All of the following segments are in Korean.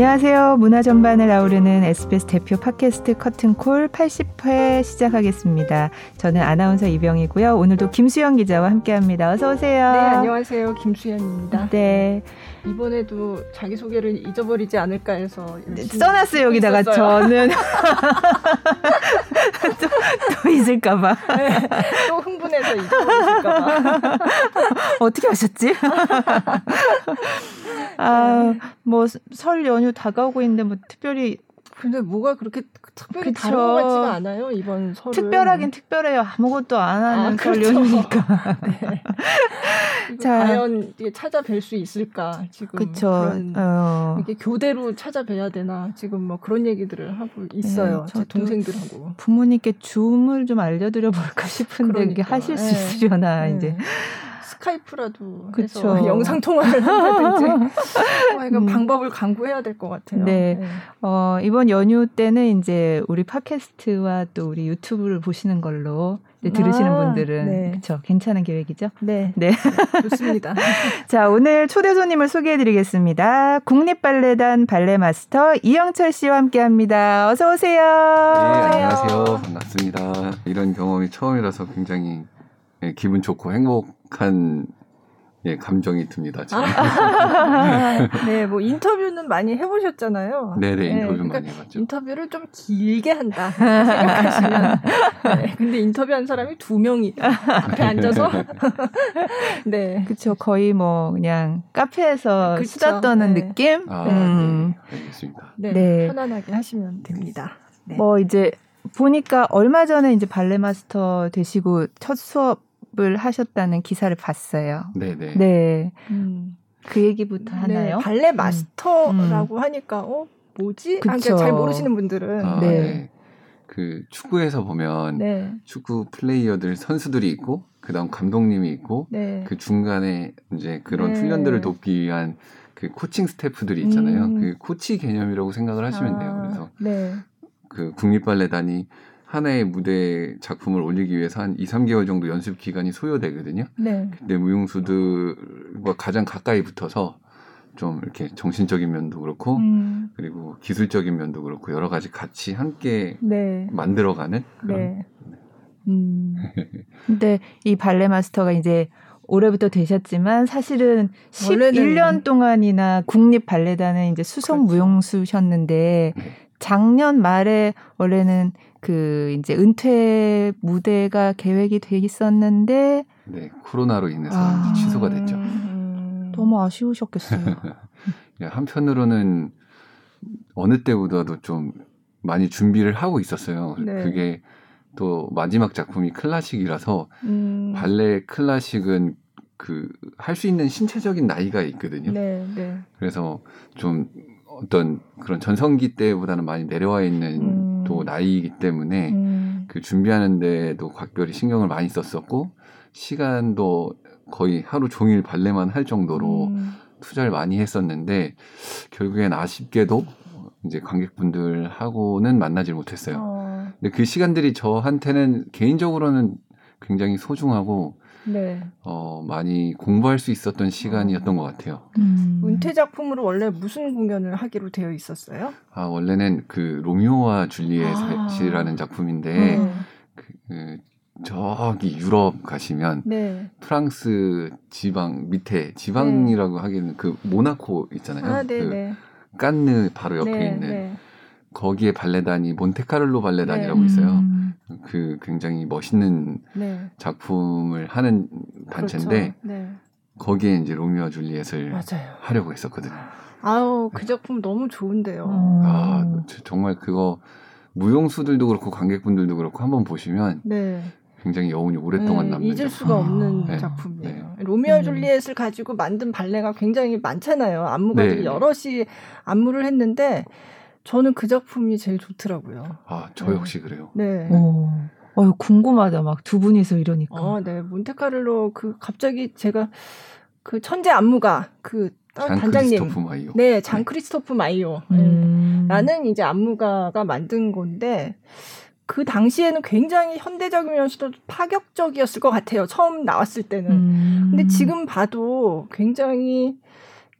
안녕하세요. 문화 전반을 아우르는 SBS 대표 팟캐스트 커튼콜 80회 시작하겠습니다. 저는 아나운서 이병이고요. 오늘도 김수영 기자와 함께합니다. 어서 오세요. 네, 안녕하세요. 김수현입니다. 네. 이번에도 자기 소개를 잊어버리지 않을까 해서 네, 써놨어요 여기다가 있었어요. 저는 또, 또 잊을까봐 네, 또 흥분해서 잊어버리실까봐. 어떻게 하셨지? 아뭐 설 연휴 다가오고 있는데 뭐 특별히 근데 뭐가 그렇게 특별히 그쵸. 다른 것 같지가 않아요 이번 설은. 특별하긴 특별해요. 아무것도 안 하는 아, 설 그렇죠. 네. 이거 자. 과연 이게 찾아뵐 수 있을까 지금 그쵸. 그런 어. 이게 교대로 찾아뵈야 되나 지금 뭐 그런 얘기들을 하고 있어요. 네, 제 동생들하고. 부모님께 줌을 좀 알려드려 볼까 싶은데 그러니까. 하실 수 네. 있으려나 네. 이제 스카이프라도 그쵸. 해서 영상 통화를 한다든지 어, 이거 음. 방법을 강구해야 될 것 같아요. 네. 어, 이번 연휴 때는 이제 우리 팟캐스트와 또 우리 유튜브를 보시는 걸로 이제 들으시는 아, 분들은 네. 그쵸 괜찮은 계획이죠? 네. 네. 좋습니다. 자, 오늘 초대 손님을 소개해 드리겠습니다. 국립발레단 발레 마스터 이영철 씨와 함께 합니다. 어서 오세요. 네, 안녕하세요. 반갑습니다. 이런 경험이 처음이라서 굉장히 예, 기분 좋고 행복한 예, 감정이 듭니다. 지금. 네, 뭐 인터뷰는 많이 해보셨잖아요. 네네, 인터뷰 그러니까 많이 해봤죠. 인터뷰를 좀 길게 한다 생각하시면. 네, 근데 인터뷰한 사람이 두 명이 앞에 앉아서. 네. 그쵸 거의 뭐 그냥 카페에서 그쵸. 수다 떠는 네. 느낌? 아, 음. 네, 알겠습니다. 네, 네. 편안하게 하시면 됩니다. 네. 뭐 이제 보니까 얼마 전에 이제 발레 마스터 되시고 첫 수업 을 하셨다는 기사를 봤어요. 네네. 네. 음. 그 얘기부터 하나요? 네, 발레 마스터라고 하니까 어 뭐지? 아, 그쵸. 그러니까 잘 모르시는 분들은 아, 네. 네. 그 축구에서 보면 네, 축구 플레이어들 선수들이 있고 그다음 감독님이 있고 네, 그 중간에 이제 그런 네. 훈련들을 돕기 위한 그 코칭 스태프들이 있잖아요. 음. 그 코치 개념이라고 생각을 하시면 돼요. 아, 그래서 네, 그 국립발레단이 하나의 무대 작품을 올리기 위해서 한 2, 3개월 정도 연습 기간이 소요되거든요. 네, 근데 무용수들과 가장 가까이 붙어서 좀 이렇게 정신적인 면도 그렇고 음, 그리고 기술적인 면도 그렇고 여러 가지 같이 함께 네, 만들어가는 그런 네. 음, 근데 이 발레 마스터가 이제 올해부터 되셨지만 사실은 원래는- 11년 동안이나 국립 발레단은 이제 수석 그렇죠. 무용수셨는데 네. 작년 말에 원래는 그 이제 은퇴 무대가 계획이 돼 있었는데 네, 코로나로 인해서 아. 취소가 됐죠. 음, 너무 아쉬우셨겠어요. 예, 한편으로는 어느 때보다도 좀 많이 준비를 하고 있었어요. 네. 그게 또 마지막 작품이 클래식이라서 음, 발레 클래식은 그 할 수 있는 신체적인 나이가 있거든요. 네, 네, 그래서 좀 어떤 그런 전성기 때보다는 많이 내려와 있는 음. 또 나이이기 때문에 음, 그 준비하는데도 각별히 신경을 많이 썼었고 시간도 거의 하루 종일 발레만 할 정도로 음, 투자를 많이 했었는데 결국엔 아쉽게도 이제 관객분들하고는 만나질 못했어요. 어, 근데 그 시간들이 저한테는 개인적으로는 굉장히 소중하고 네. 어, 많이 공부할 수 있었던 시간이었던 것 같아요. 음. 은퇴 작품으로 원래 무슨 공연을 하기로 되어 있었어요? 아, 원래는 그 로미오와 아. 줄리엣이라는 작품인데 네, 그, 그 저기 유럽 가시면 네, 프랑스 지방 밑에 지방이라고 하기에는 그 모나코 있잖아요. 아, 네, 그 네, 깐느 바로 옆에 네, 있는 네. 거기에 발레단이 몬테카를로 발레단이라고 음. 있어요. 그 굉장히 멋있는 네. 작품을 하는 단체인데 그렇죠. 네, 거기에 이제 로미오와 줄리엣을 맞아요. 하려고 했었거든요. 아우 그 작품 너무 좋은데요. 음. 아 저- 정말 그거 무용수들도 그렇고 관객분들도 그렇고 한번 보시면 네, 굉장히 여운이 오랫동안 네, 남는 잊을 작품. 수가 없는 네. 작품이에요. 로미오 음. 줄리엣을 가지고 만든 발레가 굉장히 많잖아요. 안무가들이 네. 여럿이 안무를 했는데 저는 그 작품이 제일 좋더라고요. 아저 네. 역시 그래요. 네. 오. 어휴, 궁금하다. 막 두 분이서 이러니까. 어, 네. 몬테카를로 그 갑자기 제가 그 천재 안무가 그 아, 장 단장님. 크리스토프 마이오. 네, 장 크리스토프 마이오. 네. 음. 라는 이제 안무가가 만든 건데 그 당시에는 굉장히 현대적이면서도 파격적이었을 것 같아요. 처음 나왔을 때는. 음. 근데 지금 봐도 굉장히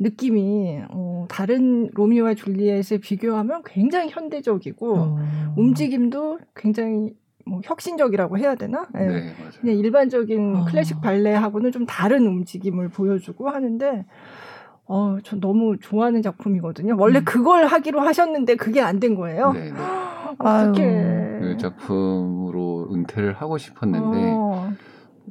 느낌이 어, 다른 로미오와 줄리엣에 비교하면 굉장히 현대적이고 어. 움직임도 굉장히 뭐 혁신적이라고 해야 되나? 예. 네, 맞아요. 그냥 일반적인 어. 클래식 발레하고는 좀 다른 움직임을 보여주고 하는데 어, 저 너무 좋아하는 작품이거든요. 원래 음. 그걸 하기로 하셨는데 그게 안 된 거예요. 네, 네. 어떻게? 그 작품으로 은퇴를 하고 싶었는데 어,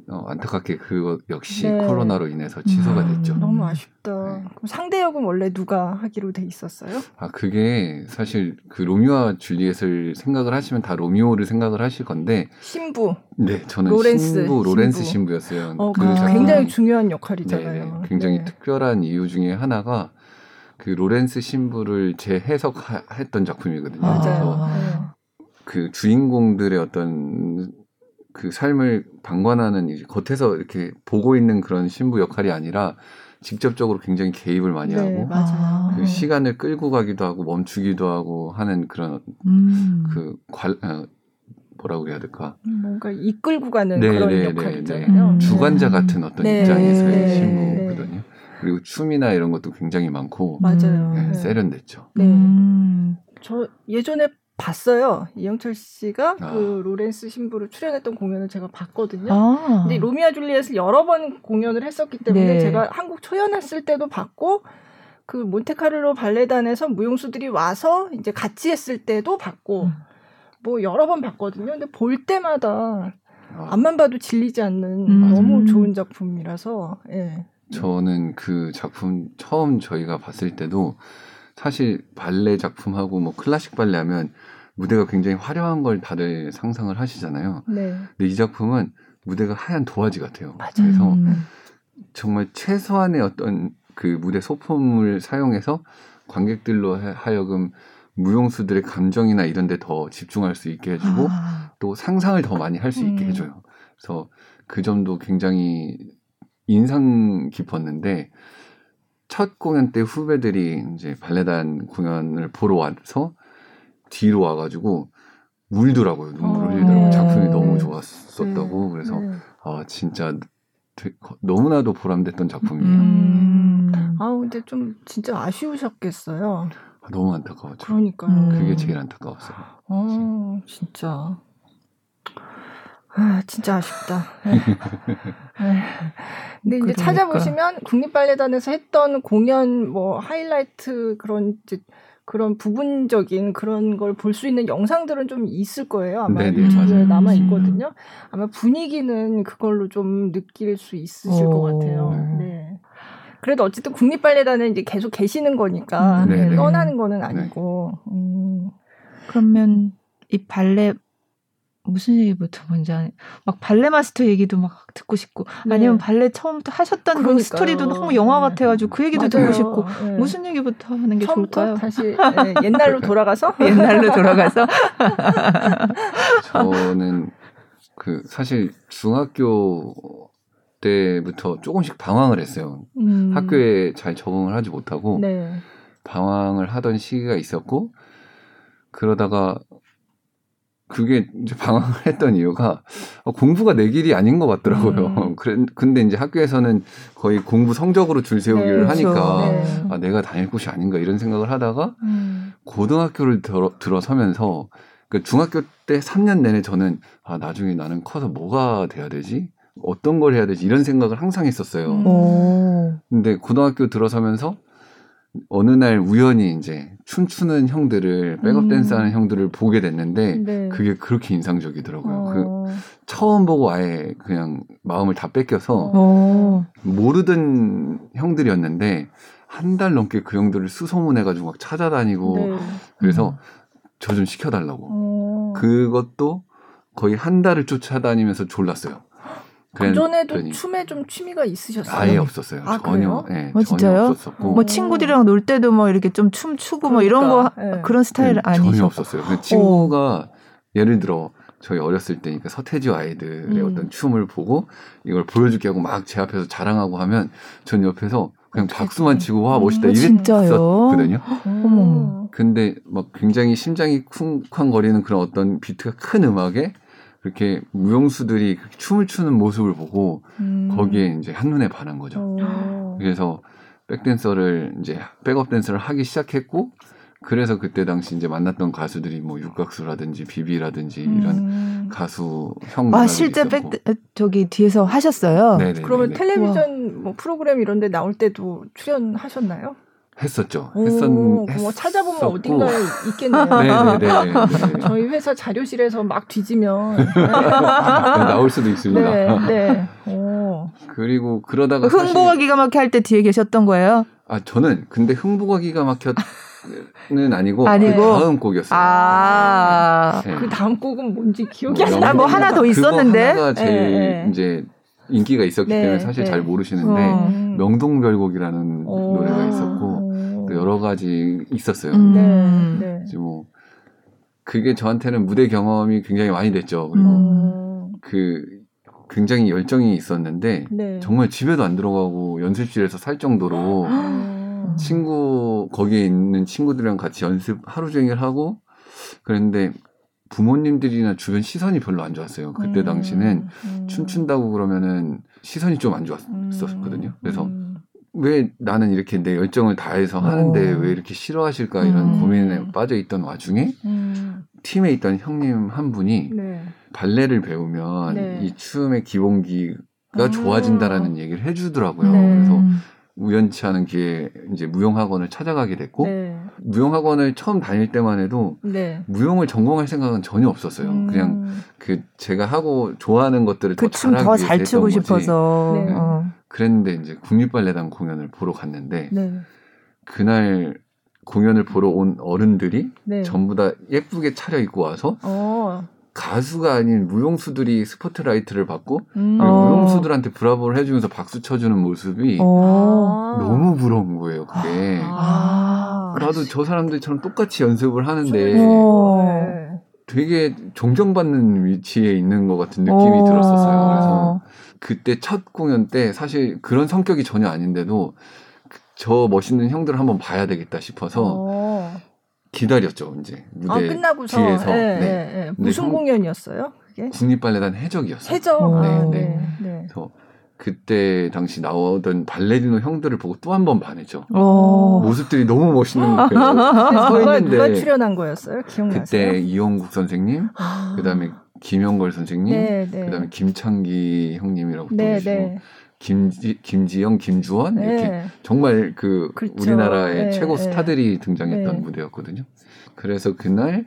어, 안타깝게 그거 역시 네. 코로나로 인해서 취소가 음. 됐죠. 너무 아쉽다. 네. 그럼 상대 역은 원래 누가 하기로 돼 있었어요? 아 그게 사실 그 로미오와 줄리엣을 생각을 하시면 다 로미오를 생각을 하실 건데 신부. 네 저는 로렌스 신부 로렌스 신부. 신부였어요. 어, 그그 작품. 굉장히 중요한 네, 역할이잖아요. 네. 굉장히 네. 특별한 이유 중에 하나가 그 로렌스 신부를 재해석했던 작품이거든요. 아. 그래서 맞아요. 그 주인공들의 어떤 그 삶을 방관하는 이제 겉에서 이렇게 보고 있는 그런 신부 역할이 아니라 직접적으로 굉장히 개입을 많이 네, 하고 맞아요. 그 네. 시간을 끌고 가기도 하고 멈추기도 하고 하는 그런 음. 그 관, 어, 뭐라고 그래야 될까 뭔가 이끌고 가는 네, 그런 네, 역할이잖아요. 네. 음. 주관자 같은 어떤 네, 입장에서의 네, 신부거든요. 그리고 춤이나 이런 것도 굉장히 많고 맞아요. 네, 네. 세련됐죠. 네. 음. 저 예전에 봤어요. 이영철 씨가 아. 그 로렌스 신부로 출연했던 공연을 제가 봤거든요. 아. 근데 로미아 줄리엣을 여러 번 공연을 했었기 때문에 네. 제가 한국 초연했을 때도 봤고 그 몬테카를로 발레단에서 무용수들이 와서 이제 같이 했을 때도 봤고 음. 뭐 여러 번 봤거든요. 근데 볼 때마다 아, 앞만 봐도 질리지 않는 음. 너무 좋은 작품이라서 예. 저는 그 작품 처음 저희가 봤을 때도 사실 발레 작품하고 뭐 클래식 발레 하면 무대가 굉장히 화려한 걸 다들 상상을 하시잖아요. 네. 근데 이 작품은 무대가 하얀 도화지 같아요. 맞아요. 그래서 음. 정말 최소한의 어떤 그 무대 소품을 사용해서 관객들로 하- 하여금 무용수들의 감정이나 이런 데 더 집중할 수 있게 해주고 아. 또 상상을 더 많이 할 수 있게 음. 해줘요. 그래서 그 점도 굉장히 인상 깊었는데 첫 공연 때 후배들이 이제 발레단 공연을 보러 와서 뒤로 와가지고 울더라고요. 눈물을 어. 흘리더라고요. 네. 작품이 너무 좋았었다고. 그래서 네. 아 진짜 되게 너무나도 보람됐던 작품이에요. 음. 아 근데 좀 진짜 아쉬우셨겠어요. 아, 너무 안타까웠죠. 그러니까요. 음. 그게 제일 안타까웠어요. 어, 진짜. 아, 진짜 아쉽다. 네. 네. 근데 이제 그러니까. 찾아보시면 국립발레단에서 했던 공연 뭐 하이라이트 그런 이제 그런 부분적인 그런 걸 볼 수 있는 영상들은 좀 있을 거예요. 아마 네네, 유튜브에 맞아요. 남아 음. 있거든요. 아마 분위기는 그걸로 좀 느낄 수 있으실 것 오. 같아요. 네. 그래도 어쨌든 국립발레단에 이제 계속 계시는 거니까 음. 네. 떠나는 거는 아니고. 음. 그러면 이 발레 무슨 얘기부터 먼저 하니? 막 발레 마스터 얘기도 막 듣고 싶고 네. 아니면 발레 처음부터 하셨던 그. 스토리도 너무 영화 네. 같아가지고 그 얘기도 맞아요. 듣고 싶고 네. 무슨 얘기부터 하는 게 처음부터 좋을까요? 다시 네, 옛날로 돌아가서 옛날로 돌아가서 저는 그 사실 중학교 때부터 조금씩 방황을 했어요. 음. 학교에 잘 적응을 하지 못하고 네. 방황을 하던 시기가 있었고 그러다가 그게 이제 방황을 했던 이유가 어, 공부가 내 길이 아닌 것 같더라고요. 음. 그래, 근데 이제 학교에서는 거의 공부 성적으로 줄 세우기를 네, 하니까 네. 아, 내가 다닐 곳이 아닌가 이런 생각을 하다가 음. 고등학교를 들어, 들어서면서 그 중학교 때 3년 내내 저는 아 나중에 나는 커서 뭐가 돼야 되지? 어떤 걸 해야 되지? 이런 생각을 항상 했었어요. 음. 오. 근데 고등학교 들어서면서 어느 날 우연히 이제 춤추는 형들을 백업 음. 댄스 하는 형들을 보게 됐는데 네. 그게 그렇게 인상적이더라고요. 그 어. 처음 보고 아예 그냥 마음을 다 뺏겨서 어. 오. 모르던 형들이었는데 한 달 넘게 그 형들을 수소문해가지고 막 찾아다니고 네. 그래서 저 좀 시켜달라고. 어. 그것도 거의 한 달을 쫓아다니면서 졸랐어요. 그 전에도 춤에 좀 취미가 있으셨어요? 아예 없었어요. 아, 전혀. 그래요? 예, 어, 전혀 진짜요? 없었었고 뭐 친구들이랑 놀 때도 뭐 이렇게 좀 춤 추고 뭐 이런 거 그러니까, 예. 그런 스타일 네, 아니죠? 전혀 없었어요. 그 친구가 예를 들어 저희 어렸을 때니까 서태지 아이들의 음. 어떤 춤을 보고 이걸 보여줄게 하고 막 제 앞에서 자랑하고 하면 전 옆에서 그냥. 박수만 치고 와 멋있다 어, 진짜요? 이랬었거든요. 어머. 근데 막 굉장히 심장이 쿵쾅거리는 그런 어떤 비트가 큰 음악에 그렇게 무용수들이 그렇게 춤을 추는 모습을 보고 음. 거기에 이제 한눈에 반한 거죠. 어. 그래서 백댄서를 이제 백업 댄서를 하기 시작했고 그래서 그때 당시 이제 만났던 가수들이 뭐 육각수라든지 비비라든지 이런 음. 가수 형 아 실제 백 저기 뒤에서 하셨어요. 네네 그러면 텔레비전 뭐 프로그램 이런 데 나올 때도 출연하셨나요? 했었죠. 오, 했었 뭐 찾아보면. 어딘가에 있겠네요. 네네네. 저희 회사 자료실에서 막 뒤지면 나올 수도 있습니다. 네, 네. 오. 그리고 그러다가 흥보가 기가 막혀 할 때 뒤에 계셨던 거예요? 아 저는 근데 흥부가 기가 막혔 는 아니고 아니고. 그 다음 곡이었어요. 아. 네. 그 다음 곡은 뭔지 기억이 안뭐 나. 아, 뭐 하나 더 있었는데? 그거 하나가 제일 네, 네. 이제 인기가 있었기 네, 때문에 사실 네. 잘 모르시는데 어. 음. 명동별곡이라는 오. 노래가 있었고 오. 또 여러 가지 있었어요. 음. 네, 네. 이제 뭐 그게 저한테는 무대 경험이 굉장히 많이 됐죠. 그리고 음. 그 굉장히 열정이 있었는데 네. 정말 집에도 안 들어가고 연습실에서 살 정도로 음. 친구 거기에 있는 친구들이랑 같이 연습 하루 종일 하고 그랬는데 부모님들이나 주변 시선이 별로 안 좋았어요. 그때 음. 당시는 음. 춤춘다고 그러면은 시선이 좀 안 좋았었거든요. 그래서 음. 왜 나는 이렇게 내 열정을 다해서 하는데 어. 왜 이렇게 싫어하실까 이런 음. 고민에 빠져 있던 와중에 음. 팀에 있던 형님 한 분이 네. 발레를 배우면 네. 이 춤의 기본기가 아. 좋아진다라는 얘기를 해주더라고요. 네. 그래서 음. 우연치 않은 기회에 이제 무용학원을 찾아가게 됐고 네. 무용학원을 처음 다닐 때만 해도 네. 무용을 전공할 생각은 전혀 없었어요. 음. 그냥 그 제가 하고 좋아하는 것들을 더그춤 잘하기 더 위해서 잘 했던 추고. 싶어서. 네. 어. 그랬는데 이제 국립발레단 공연을 보러 갔는데 네. 그날 공연을 보러 온 어른들이 네. 전부 다 예쁘게 차려입고 와서 어. 가수가 아닌 무용수들이 스포트라이트를 받고 음. 어. 무용수들한테 브라보를 해주면서 박수 쳐주는 모습이 어. 아. 너무 부러운 거예요. 그게 아. 나도 저 사람들처럼 똑같이 연습을 하는데 어. 네. 되게 존경받는 위치에 있는 것 같은 느낌이 어. 들었었어요. 그래서 그때 첫 공연 때 사실 그런 성격이 전혀 아닌데도 저 멋있는 형들을 한번 봐야 되겠다 싶어서 어. 기다렸죠. 이제 무대 아 끝나고서 뒤에서 예, 네. 예, 예. 무슨 형- 공연이었어요? 그게 국립발레단 해적이었어요. 해적. 어. 아, 네, 네, 네. 네. 그래서 그때 당시 나오던 발레리노 형들을 보고 또 한 번 반했죠. 어. 모습들이 너무 멋있는 거예요. 누가, 누가 출연한 거였어요? 기억나세요? 그때 이용국 선생님, 아. 그다음에 김영걸 선생님, 네, 네. 그다음에 김창기 형님이라고 또 네, 네. 김지, 김지영, 김주원 이렇게 네. 정말 그 그렇죠. 우리나라의 네, 최고 네. 스타들이 등장했던 네. 무대였거든요. 그래서 그날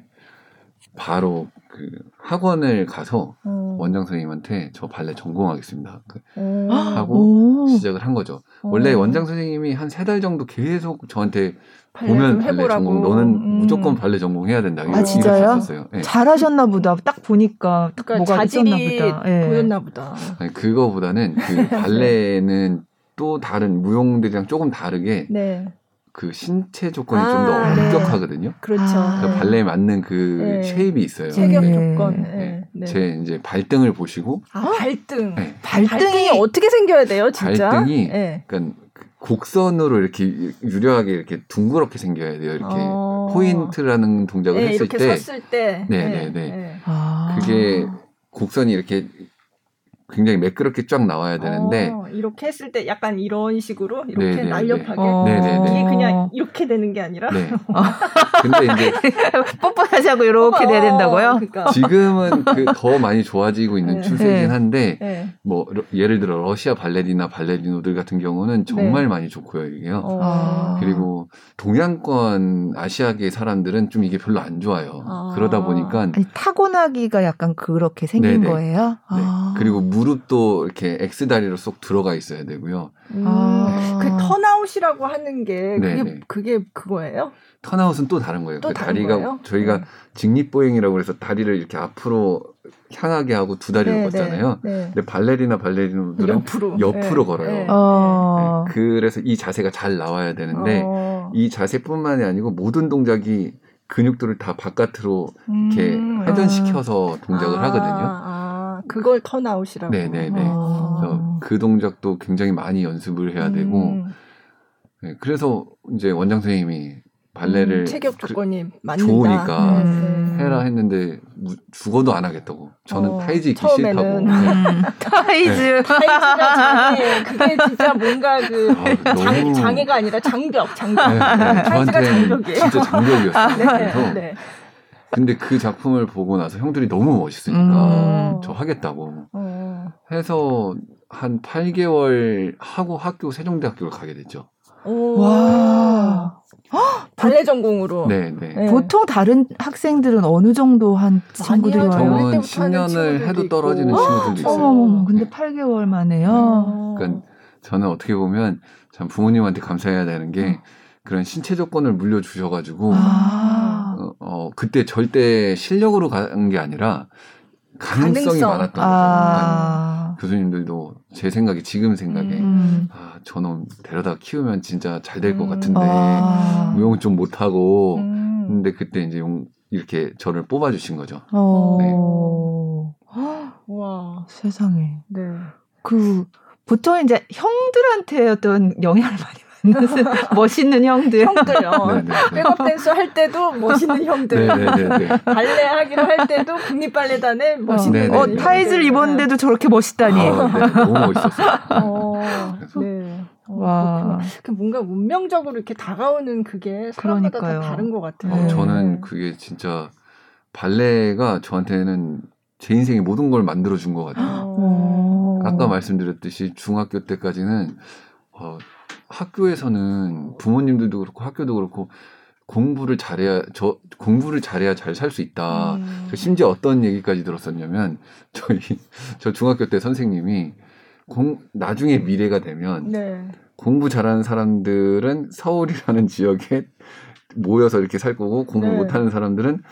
바로 그 학원을 가서 어. 원장 선생님한테 저 발레 전공하겠습니다. 그 어. 하고 오. 시작을 한 거죠. 원래 어. 원장 선생님이 한 세 달 정도 계속 저한테 발레 보면 좀 발레 해보라고. 전공, 너는 음. 무조건 발레 전공해야 된다. 아, 진짜요? 이랬었어요. 예. 잘하셨나 보다. 딱 보니까 딱 그러니까 뭐가 있었나 보다. 예. 보였나 보다. 아니, 그거보다는 그 발레는 또 다른 무용들이랑 조금 다르게 네, 그 신체 조건이 아, 좀더 네. 엄격하거든요. 그렇죠. 아. 그 네. 발레에 맞는 그 네. shape이 있어요. 체격 네. 조건. 네. 네. 네. 제 이제 발등을 보시고 아, 발등. 네. 발등이 발등이 어떻게 생겨야 돼요, 진짜? 발등이 네. 그러니까 그 곡선으로 이렇게 유려하게 이렇게 둥그렇게 생겨야 돼요. 이렇게 어. 포인트라는 동작을 네, 했을 이렇게 때 섰을 때. 네, 네, 네. 아. 그게 곡선이 이렇게 굉장히 매끄럽게 쫙 나와야 되는데 어, 이렇게 했을 때 약간 이런 식으로 이렇게 네, 네, 날렵하게 어. 이게 그냥 이렇게 되는 게 아니라 네. 근데 이제 뻣뻣하지 않고 이렇게 돼야 된다고요? 그러니까. 지금은 그 더 많이 좋아지고 있는 네. 추세이긴 네. 한데 네. 뭐 러- 예를 들어 러시아 발레리나 발레리노들 같은 경우는 정말 많이 좋고요 이게요. 어. 아. 그리고 동양권 아시아계 사람들은 좀 이게 별로 안 좋아요. 아. 그러다 보니까 아니, 타고나기가 약간 그렇게 생긴 네네. 거예요? 네. 아. 그리고 무 릎도 이렇게 X 다리로 쏙 들어가 있어야 되고요. 음, 아. 그 턴아웃이라고 하는 게 네, 그게 네. 그게 그거예요? 턴아웃은 또 다른 거예요. 또 그 다른 다리가 거예요? 저희가 네. 직립보행이라고 해서 다리를 이렇게 앞으로 향하게 하고 두 다리를 네, 걷잖아요. 네, 네. 근데 발레리나 발레리노들은 옆으로 옆으로 네, 걸어요. 네. 어. 그래서 이 자세가 잘 나와야 되는데 어. 이 자세뿐만이 아니고 모든 동작이 근육들을 다 바깥으로 이렇게 음. 회전시켜서 동작을 아, 하거든요. 아, 그걸 turnout이라고. 네네네. 어. 그래서 그 동작도 굉장히 많이 연습을 해야 되고 음. 네, 그래서 이제 원장 선생님이 발레를 음, 체격 그- 조건이 맞는다. 좋으니까 음. 해라 했는데 무- 죽어도 안 하겠다고. 저는 어, 타이즈 입기 처음에는. 싫다고. 네. 음, 타이즈. 타이즈가 장애 그게 진짜 뭔가 그 아, 장, 너무- 장애가 아니라 장벽 장벽. 네, 네, 타이즈가 장벽이에요. 진짜 장벽이었어요. 그래서 네, 네. 근데 그 작품을 보고 나서 형들이 너무 멋있으니까 음. 저 하겠다고 어. 해서 한 8개월 하고 학교 세종대학교를 가게 됐죠. 오. 와. 발레 전공으로. 네, 네. 네. 보통 다른 학생들은 어느 정도 한 친구들이 아니요, 와요? 저는 때부터 하는 10년을 친구들도 해도. 떨어지는 친구들도 있어요. 어머머머, 근데 네. 8개월 만에요. 어. 그러니까 저는 어떻게 보면 참 부모님한테 감사해야 되는 게 그런 신체 조건을 물려주셔가지고 아. 어, 어, 그때 절대 실력으로 간 게 아니라 가능성이 가능성. 많았던 거죠. 그러니까 아. 교수님들도 제 생각에 지금 생각에 음. 아 저놈 데려다 키우면 진짜 잘 될것 음. 같은데 아. 무용 좀 못하고 음. 근데 그때 이제 용 이렇게 저를 뽑아주신 거죠. 어. 와. 세상에. 네. 그 보통 이제 형들한테 어떤 영향을 많이 멋있는 형들. 형들. 어. 네네네. 백업 댄스 할 때도 멋있는 형들. 발레 하기로 할 때도 국립 발레단에 멋있는 네네. 어, 네. 타이즈를 입었는데도 저렇게 멋있다니. 아, 네, 너무 멋있었어요. 어, 네. 어, 와. 그렇구나. 그 뭔가 운명적으로 이렇게 다가오는 그게 사람마다 그러니까요. 다 다른 것 같아요. 어, 네. 저는 그게 진짜 발레가 저한테는 제 인생의 모든 걸 만들어 준 것 같아요. 어. 아까 말씀드렸듯이 중학교 때까지는 어, 학교에서는 부모님들도 그렇고 학교도 그렇고 공부를 잘해야 저 공부를 잘해야 잘 살 수 있다. 음. 저 심지어 어떤 얘기까지 들었었냐면 저희 저 중학교 때 선생님이 공 나중에 미래가 되면 네. 공부 잘하는 사람들은 서울이라는 지역에 모여서 이렇게 살 거고 공부 네. 못하는 사람들은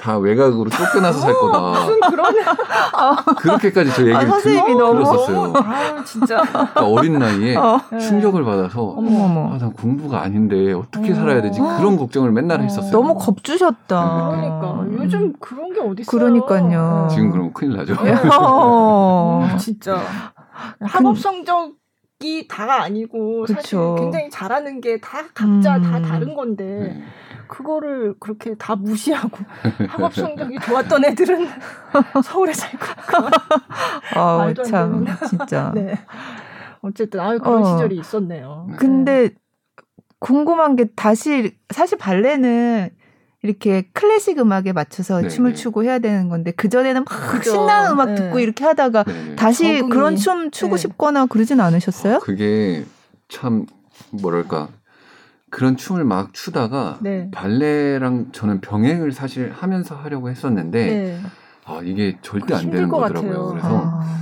다 외곽으로 쫓겨나서 살 거다. 무슨 그런 그렇게까지 저 얘기를 아, 선생님이 들, 너무- 들었었어요. 아유 진짜 그러니까 어린 나이에 어. 네. 충격을 받아서 어머 어머. 아, 난 공부가 아닌데 어떻게 어. 살아야 되지? 그런 걱정을 맨날 어. 했었어요. 너무 겁주셨다. 그러니까 요즘 그런 게 어디 있어요? 그러니까요. 지금 그럼 큰일 나죠. 어. 음, 진짜 학업 성적 이 다가 아니고 사실 그쵸. 굉장히 잘하는 게 다 각자 음. 다 다른 건데 네. 그거를 그렇게 다 무시하고 학업 성적이 좋았던 애들은 서울에 살고 아, 말도 안참 되는. 진짜. 네. 어쨌든 아유 그런 어. 시절이 있었네요. 네. 근데 궁금한 게 다시 사실 발레는 이렇게 클래식 음악에 맞춰서 네, 춤을 네. 추고 해야 되는 건데 그 전에는 막 그죠. 신나는 음악 네. 듣고 이렇게 하다가 네. 다시 적응이. 그런 춤 추고 네. 싶거나 그러진 않으셨어요? 그게 참 뭐랄까 그런 춤을 막 추다가 네. 발레랑 저는 병행을 사실 하면서 하려고 했었는데 네. 아 이게 절대 안 되는 것 거더라고요. 같아요. 그래서 아,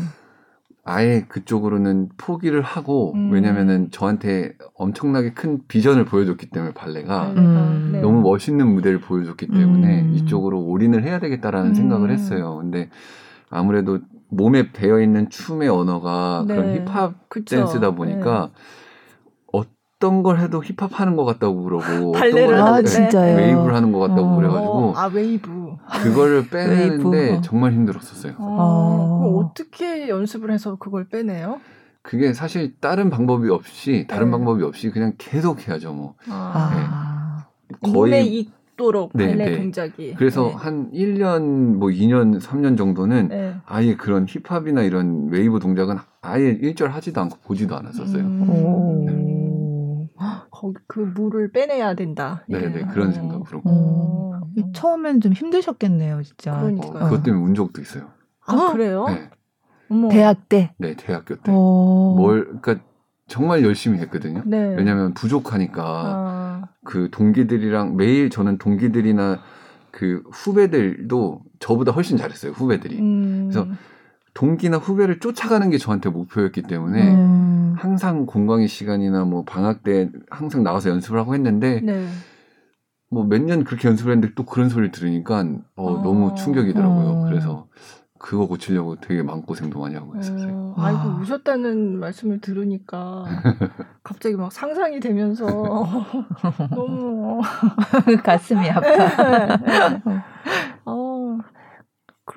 아예 그쪽으로는 포기를 하고 음. 왜냐면은 저한테 엄청나게 큰 비전을 보여줬기 때문에 발레가 발레가, 음. 네. 너무 멋있는 무대를 보여줬기 때문에 음. 이쪽으로 올인을 해야 되겠다라는 음. 생각을 했어요. 근데 아무래도 몸에 배어 있는 춤의 언어가 네. 그런 힙합 그쵸. 댄스다 보니까 어떤 걸 해도 힙합 하는 것 같다고 그러고 발레를 어떤 걸 아, 진짜요? 웨이브를 하는 것 같다고 어. 그래가지고 아 웨이브. 그거를 빼내는데 웨이브. 어. 정말 힘들었었어요. 어, 그럼 어. 어떻게 연습을 해서 그걸 빼내요? 그게 사실 다른 방법이 없이 다른 네. 방법이 없이 그냥 계속 해야죠. 뭐 아. 몸에 거의 익도록 네, 발레 네. 동작이. 그래서 네. 한 1년 뭐 2년 3년 정도는 네. 아예 그런 힙합이나 이런 웨이브 동작은 아예 일절 하지도 않고 보지도 않았었어요. 음. 오. 거기 그 물을 빼내야 된다. 네, 네 이런. 그런 어. 생각으로. 어. 이 처음엔 좀 힘드셨겠네요, 진짜. 어, 그러니까요. 그것 때문에 운 적도 있어요. 아 그래요? 네, 어머. 대학 때. 네 대학교 때. 어. 뭘 그러니까 정말 열심히 했거든요. 네. 왜냐하면 부족하니까 아, 그 동기들이랑 매일 저는 동기들이나 그 후배들도 저보다 훨씬 잘했어요. 후배들이 음. 그래서 동기나 후배를 쫓아가는 게 저한테 목표였기 때문에 음. 항상 공강의 시간이나 뭐 방학 때 항상 나와서 연습을 하고 했는데 네. 뭐몇 년 그렇게 연습을 했는데 또 그런 소리를 들으니까 어, 어. 너무 충격이더라고요. 어. 그래서 그거 고치려고 되게 마음고생도 많이 하고 했었어요. 어, 와. 아이고 우셨다는 말씀을 들으니까 갑자기 막 상상이 되면서 너무 가슴이 아파. 어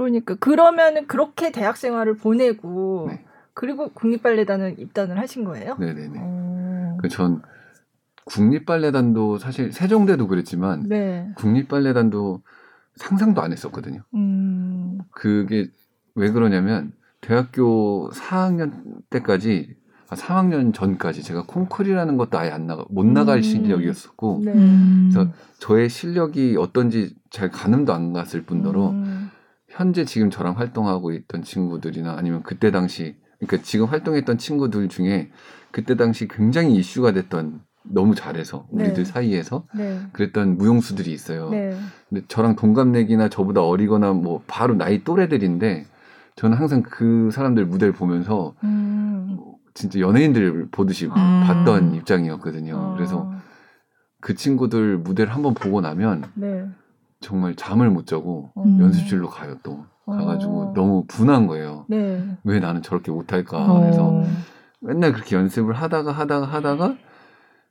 그러니까 그러면은 그렇게 대학 생활을 보내고 네. 그리고 국립발레단을 입단을 하신 거예요? 네네네. 어. 그전 국립발레단도 사실 세종대도 그랬지만 네. 국립발레단도 상상도 안 했었거든요. 음. 그게 왜 그러냐면 대학교 4학년 때까지 아, 3학년 전까지 제가 콩쿨이라는 것도 아예 안 나가 못 나갈 음. 실력이었었고 네. 음. 그래서 저의 실력이 어떤지 잘 가늠도 안 갔을 뿐더러 음. 현재 지금 저랑 활동하고 있던 친구들이나 아니면 그때 당시 그러니까 지금 활동했던 친구들 중에 그때 당시 굉장히 이슈가 됐던 너무 잘해서 네. 우리들 사이에서 네. 그랬던 무용수들이 있어요. 네. 근데 저랑 동갑내기나 저보다 어리거나 뭐 바로 나이 또래들인데 저는 항상 그 사람들 무대를 보면서 음. 진짜 연예인들을 보듯이 음. 봤던 입장이었거든요. 어. 그래서 그 친구들 무대를 한번 보고 나면 네. 정말 잠을 못 자고 음. 연습실로 가요 또 가가지고 어. 너무 분한 거예요. 네. 왜 나는 저렇게 못할까 어. 해서 맨날 그렇게 연습을 하다가 하다가 하다가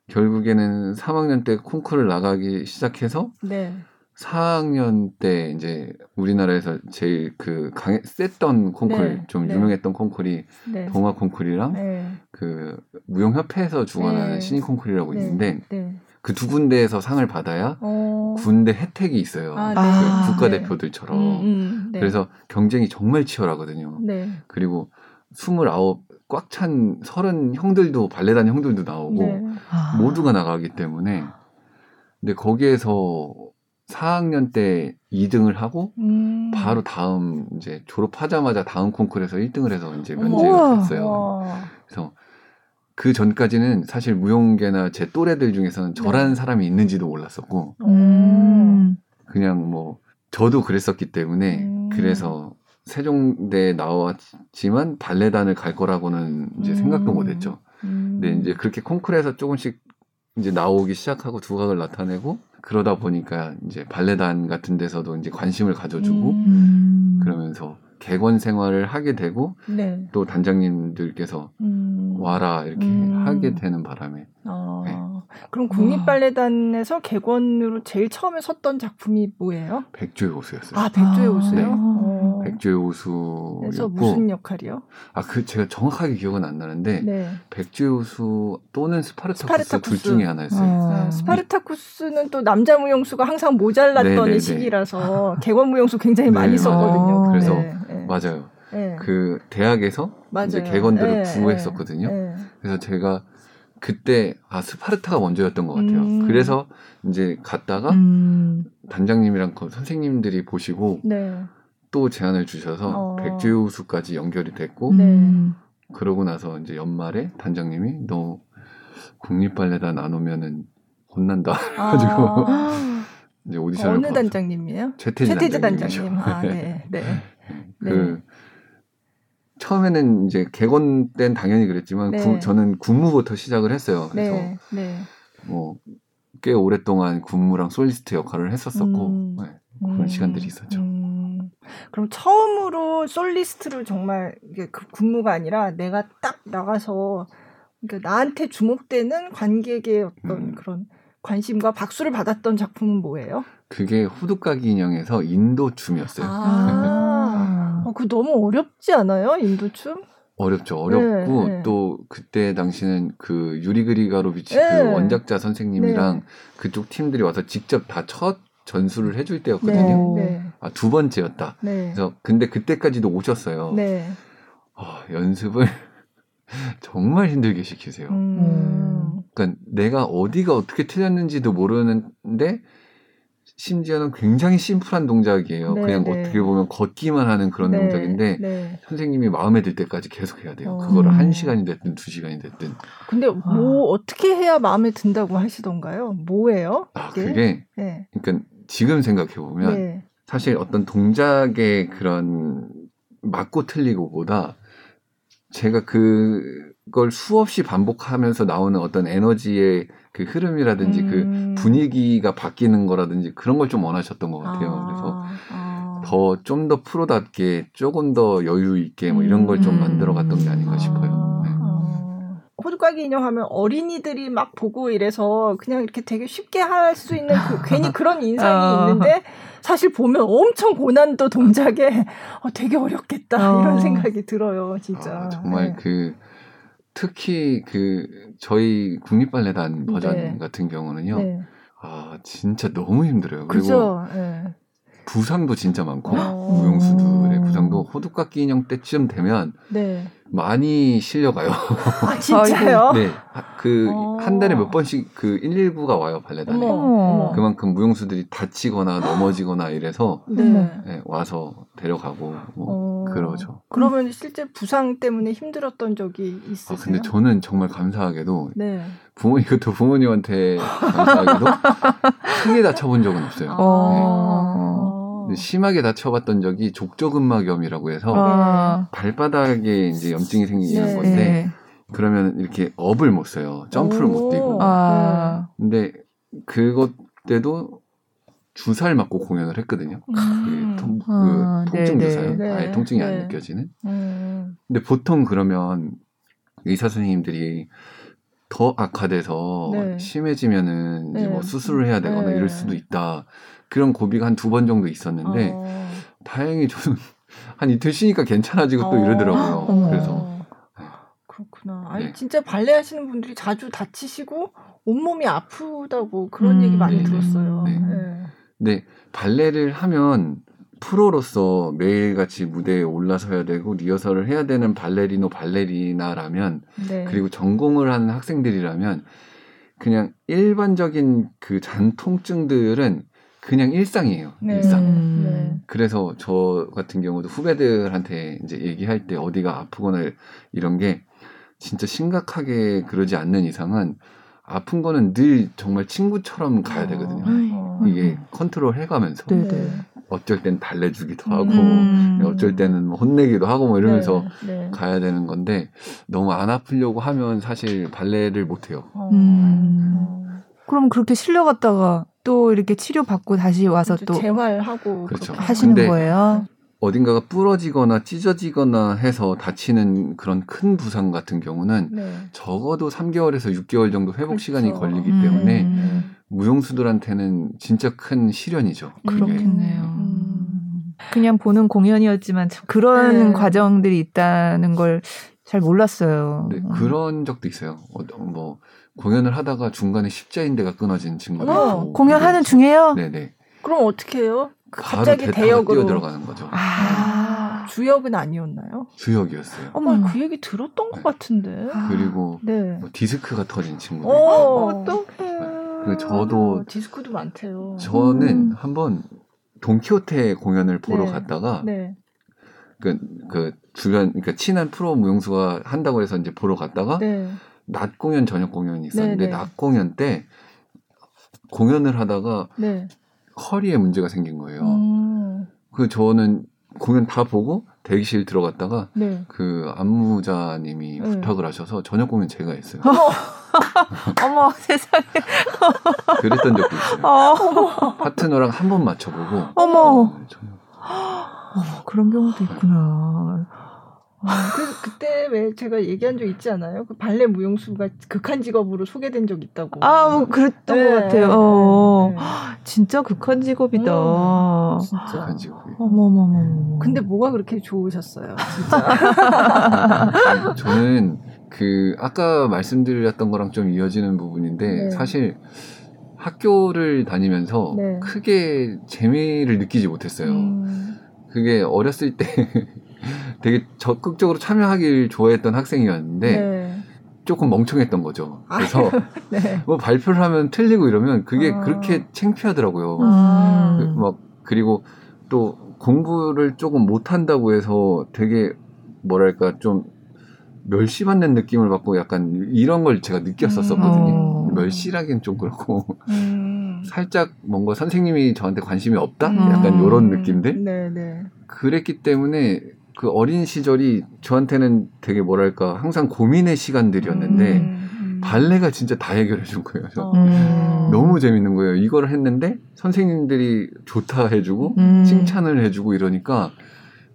결국에는 3학년 때 콩쿠르를 나가기 시작해서 네. 4학년 때 이제 우리나라에서 제일 그 강해 셌던 콩쿨 네, 좀 네. 유명했던 콩쿨이 네. 동아 콩쿨이랑 네. 그 무용협회에서 주관하는 네. 신인 콩쿨이라고 네. 있는데 네. 그 두 군데에서 상을 받아야 어. 군대 혜택이 있어요. 아, 그 네. 국가대표들처럼. 음, 음, 네. 그래서 경쟁이 정말 치열하거든요. 네. 그리고 29 꽉찬 서른 형들도 발레단 형들도 나오고 네. 아. 모두가 나가기 때문에 근데 거기에서 4학년 때 2등을 하고 음. 바로 다음 이제 졸업하자마자 다음 콩쿠르에서 1등을 해서 이제. 면제가 됐어요. 와. 그래서 그 전까지는 사실 무용계나 제 또래들 중에서는 저라는 네. 사람이 있는지도 몰랐었고 음. 그냥 뭐 저도 그랬었기 때문에 음. 그래서 세종대에 나왔지만 발레단을 갈 거라고는 이제 음. 생각도 못했죠. 음. 근데 이제 그렇게 콩쿠르에서 조금씩 이제 나오기 시작하고 두각을 나타내고 그러다 보니까 이제 발레단 같은 데서도 이제 관심을 가져주고 음. 음. 그러면서 객원 생활을 하게 되고 네. 또 단장님들께서 음. 와라 이렇게 음. 하게 되는 바람에 아. 네. 그럼 국립발레단에서 객원으로 제일 처음에 섰던 작품이 뭐예요? 백조의 호수였어요. 아, 백조의 아. 호수요? 네. 어. 백조의 그래서 호수였고 무슨 역할이요? 아 그 제가 정확하게 기억은 안 나는데 네. 백조의 호수 또는 스파르타쿠스, 스파르타쿠스. 둘 중에 하나였어요. 어. 아, 스파르타쿠스는 또 남자 무용수가 항상 모자랐던 네네네. 시기라서 객원 무용수 굉장히 많이 네, 썼거든요. 맞아요. 그래서 네, 네. 맞아요. 네. 그 대학에서 맞아요. 이제 객원들을 네, 구했었거든요. 네. 그래서 제가 그때 아 스파르타가 먼저였던 것 같아요. 음. 그래서 이제 갔다가 음. 단장님이랑 그 선생님들이 보시고 네. 또 제안을 주셔서 어. 백조우수까지 연결이 됐고 네. 음. 그러고 나서 이제 연말에 단장님이 너 국립발레단 안 오면은 혼난다. 가지고 아, 이제 오디션을 어느 봐- 단장님이에요? 최태지, 최태지. 단장님. 아, 네. 네. 그 처음에는 이제 개건 때는 당연히 그랬지만 네. 구- 저는 군무부터 시작을 했어요. 그래서 네. 네. 뭐꽤 오랫동안 군무랑 솔리스트 역할을 했었었고 음. 네, 그런 음, 시간들이 있었죠. 음. 그럼 처음으로 솔리스트를 정말 이게 그 군무가 아니라 내가 딱 나가서 그러니까 나한테 주목되는 관객의 어떤 음. 그런 관심과 박수를 받았던 작품은 뭐예요? 그게 후두까기 인형에서 인도 춤이었어요. 아, 어, 그 너무 어렵지 않아요? 인도춤? 어렵죠. 어렵고 네, 네. 또 그때 당시는 그 유리 그리가로비치 네. 그 원작자 선생님이랑 네. 그쪽 팀들이 와서 직접 다 첫 전수를 해줄 때였거든요. 네. 네. 아, 두 번째였다. 네. 그래서 근데 그때까지도 오셨어요. 네. 아, 연습을 정말 힘들게 시키세요. 음. 그러니까 내가 어디가 어떻게 틀렸는지도 모르는데 심지어는 굉장히 심플한 동작이에요. 네, 그냥 네. 어떻게 보면 걷기만 하는 그런 네. 동작인데 네. 선생님이 마음에 들 때까지 계속 해야 돼요. 어. 그거를 한 시간이 됐든 두 시간이 됐든. 근데 뭐 어떻게 해야 마음에 든다고 하시던가요? 뭐예요? 아 그게? 그게 네. 그러니까 지금 생각해 보면 네. 사실 어떤 동작의 그런 맞고 틀리고보다 제가 그걸 수없이 반복하면서 나오는 어떤 에너지의 그 흐름이라든지 그 음. 분위기가 바뀌는 거라든지 그런 걸 좀 원하셨던 것 같아요. 아, 그래서 아. 더좀 더 프로답게 조금 더 여유 있게 뭐 이런 걸좀 음. 만들어 갔던 게 아닌가 싶어요. 네. 아. 호두까기 인형 하면 어린이들이 막 보고 이래서 그냥 이렇게 되게 쉽게 할 수 있는 그 괜히 그런 인상이 어. 있는데 사실 보면 엄청 고난도 동작에 어, 되게 어렵겠다 어. 이런 생각이 들어요 진짜 아, 정말 네. 그 특히 그 저희 국립발레단 버전 네. 같은 경우는요. 네. 아 진짜 너무 힘들어요. 그리고 그죠. 네. 부상도 진짜 많고 어. 무용수들의 음. 부상도 호두깎이 인형 때쯤 되면 네. 많이 실려가요. 아 진짜요? 네, 그 어. 한 달에 몇 번씩 그 119가 와요 발레단에. 어머. 어머. 그만큼 무용수들이 다치거나 넘어지거나 이래서 네. 네, 와서 데려가고 뭐 어. 그러죠. 그러면 실제 부상 때문에 힘들었던 적이 아 있으세요? 근데 저는 정말 감사하게도 네. 부모 이것도 부모님한테 감사하게도 크게 다쳐본 적은 없어요. 어. 근데 심하게 다쳐봤던 적이 족저근막염이라고 해서 아. 발바닥에 이제 염증이 생기는 네. 건데 네. 그러면 이렇게 업을 못 써요. 점프를 못 뛰고. 아. 근데 그것 때도 주사를 맞고 공연을 했거든요. 음. 그 통, 그 아, 통증 네, 주사요. 네. 아예 통증이 안 네. 느껴지는. 음. 근데 보통 그러면 의사 선생님들이 더 악화돼서 네. 심해지면은 이제 네. 뭐 수술을 해야 되거나 네. 이럴 수도 있다. 그런 고비가 한 두 번 정도 있었는데 어. 다행히 저는 한 이틀 쉬니까 괜찮아지고 또 어. 이러더라고요. 어머. 그래서 그렇구나. 아니 네. 진짜 발레 하시는 분들이 자주 다치시고 온몸이 아프다고 그런 음. 얘기 많이 네. 들었어요. 네. 네. 근데 발레를 하면 프로로서 매일같이 무대에 올라서야 되고 리허설을 해야 되는 발레리노 발레리나라면 네. 그리고 전공을 하는 학생들이라면 그냥 일반적인 그 잔통증들은 그냥 일상이에요. 네. 일상. 음. 네. 그래서 저 같은 경우도 후배들한테 이제 얘기할 때 어디가 아프거나 이런 게 진짜 심각하게 그러지 않는 이상은 아픈 거는 늘 정말 친구처럼 가야 되거든요. 어. 이게 컨트롤 해가면서 네, 네. 어쩔 땐 달래주기도 하고 음. 어쩔 때는 뭐 혼내기도 하고 뭐 이러면서 네. 네. 가야 되는 건데 너무 안 아프려고 하면 사실 발레를 못 해요. 어. 음. 어. 그럼 그렇게 실려갔다가 또 이렇게 치료 받고 다시 와서 또 재활하고 그렇죠. 하시는 근데 거예요? 어딘가가 부러지거나 찢어지거나 해서 다치는 그런 큰 부상 같은 경우는 네. 적어도 3개월에서 6개월 정도 회복 그렇죠. 시간이 걸리기 음. 때문에 음. 무용수들한테는 진짜 큰 시련이죠. 그렇겠네요. 음. 그냥 보는 공연이었지만 참 그런 네. 과정들이 있다는 걸 잘 몰랐어요. 네, 음. 그런 적도 있어요. 어, 뭐 공연을 하다가 중간에 십자인대가 끊어진 친구도 있고. 공연하는 중에요? 네네. 그럼 어떻게 해요? 바로 갑자기 대역으로 뛰어 들어가는 거죠. 아, 주역은 아니었나요? 주역이었어요. 어머, 아, 그 얘기 들었던 것 같은데. 아. 그리고 네. 뭐 디스크가 터진 친구도 어, 있고. 어떡해. 그 저도 맞아. 디스크도 많대요. 저는 음. 한번 돈키호테 공연을 보러 네. 갔다가 네. 그, 그 주변 그러니까 친한 프로 무용수가 한다고 해서 이제 보러 갔다가 네. 낮 공연 저녁 공연이 있었는데 네, 네. 낮 공연 때 공연을 하다가 네. 허리에 문제가 생긴 거예요. 음. 그 저는 공연 다 보고 대기실 들어갔다가 네. 그 안무자님이 네. 부탁을 하셔서 저녁 공연 제가 했어요. 어머 세상에. 그랬던 적도 있어요. 어, 파트너랑 한 번 맞춰보고 어머. 네, 저는 어머, 그런 경우도 있구나. 아, 그래서 그때 왜 제가 얘기한 적 있지 않아요? 그 발레 무용수가 극한 직업으로 소개된 적 있다고. 아, 뭐 그랬던 네, 것 같아요. 어. 네, 네. 진짜 극한 직업이다. 음, 진짜. 약간 직업이. 어머머머. 근데 뭐가 그렇게 좋으셨어요, 진짜. 저는 그 아까 말씀드렸던 거랑 좀 이어지는 부분인데 네. 사실 학교를 다니면서 네. 크게 재미를 느끼지 못했어요. 음, 그게 어렸을 때 되게 적극적으로 참여하길 좋아했던 학생이었는데 네. 조금 멍청했던 거죠. 그래서 네. 뭐 발표를 하면 틀리고 이러면 그게 아. 그렇게 창피하더라고요. 아. 그, 막 그리고 또 공부를 조금 못한다고 해서 되게 뭐랄까 좀 멸시받는 느낌을 받고 약간 이런 걸 제가 느꼈었었거든요. 어. 멸시라기는 좀 그렇고 음. 살짝 뭔가 선생님이 저한테 관심이 없다? 음. 약간 이런 느낌들? 네, 네. 그랬기 때문에 그 어린 시절이 저한테는 되게 뭐랄까 항상 고민의 시간들이었는데 음, 음. 발레가 진짜 다 해결해 준 거예요. 저. 어. 음. 너무 재밌는 거예요. 이걸 했는데 선생님들이 좋다 해주고 음. 칭찬을 해주고 이러니까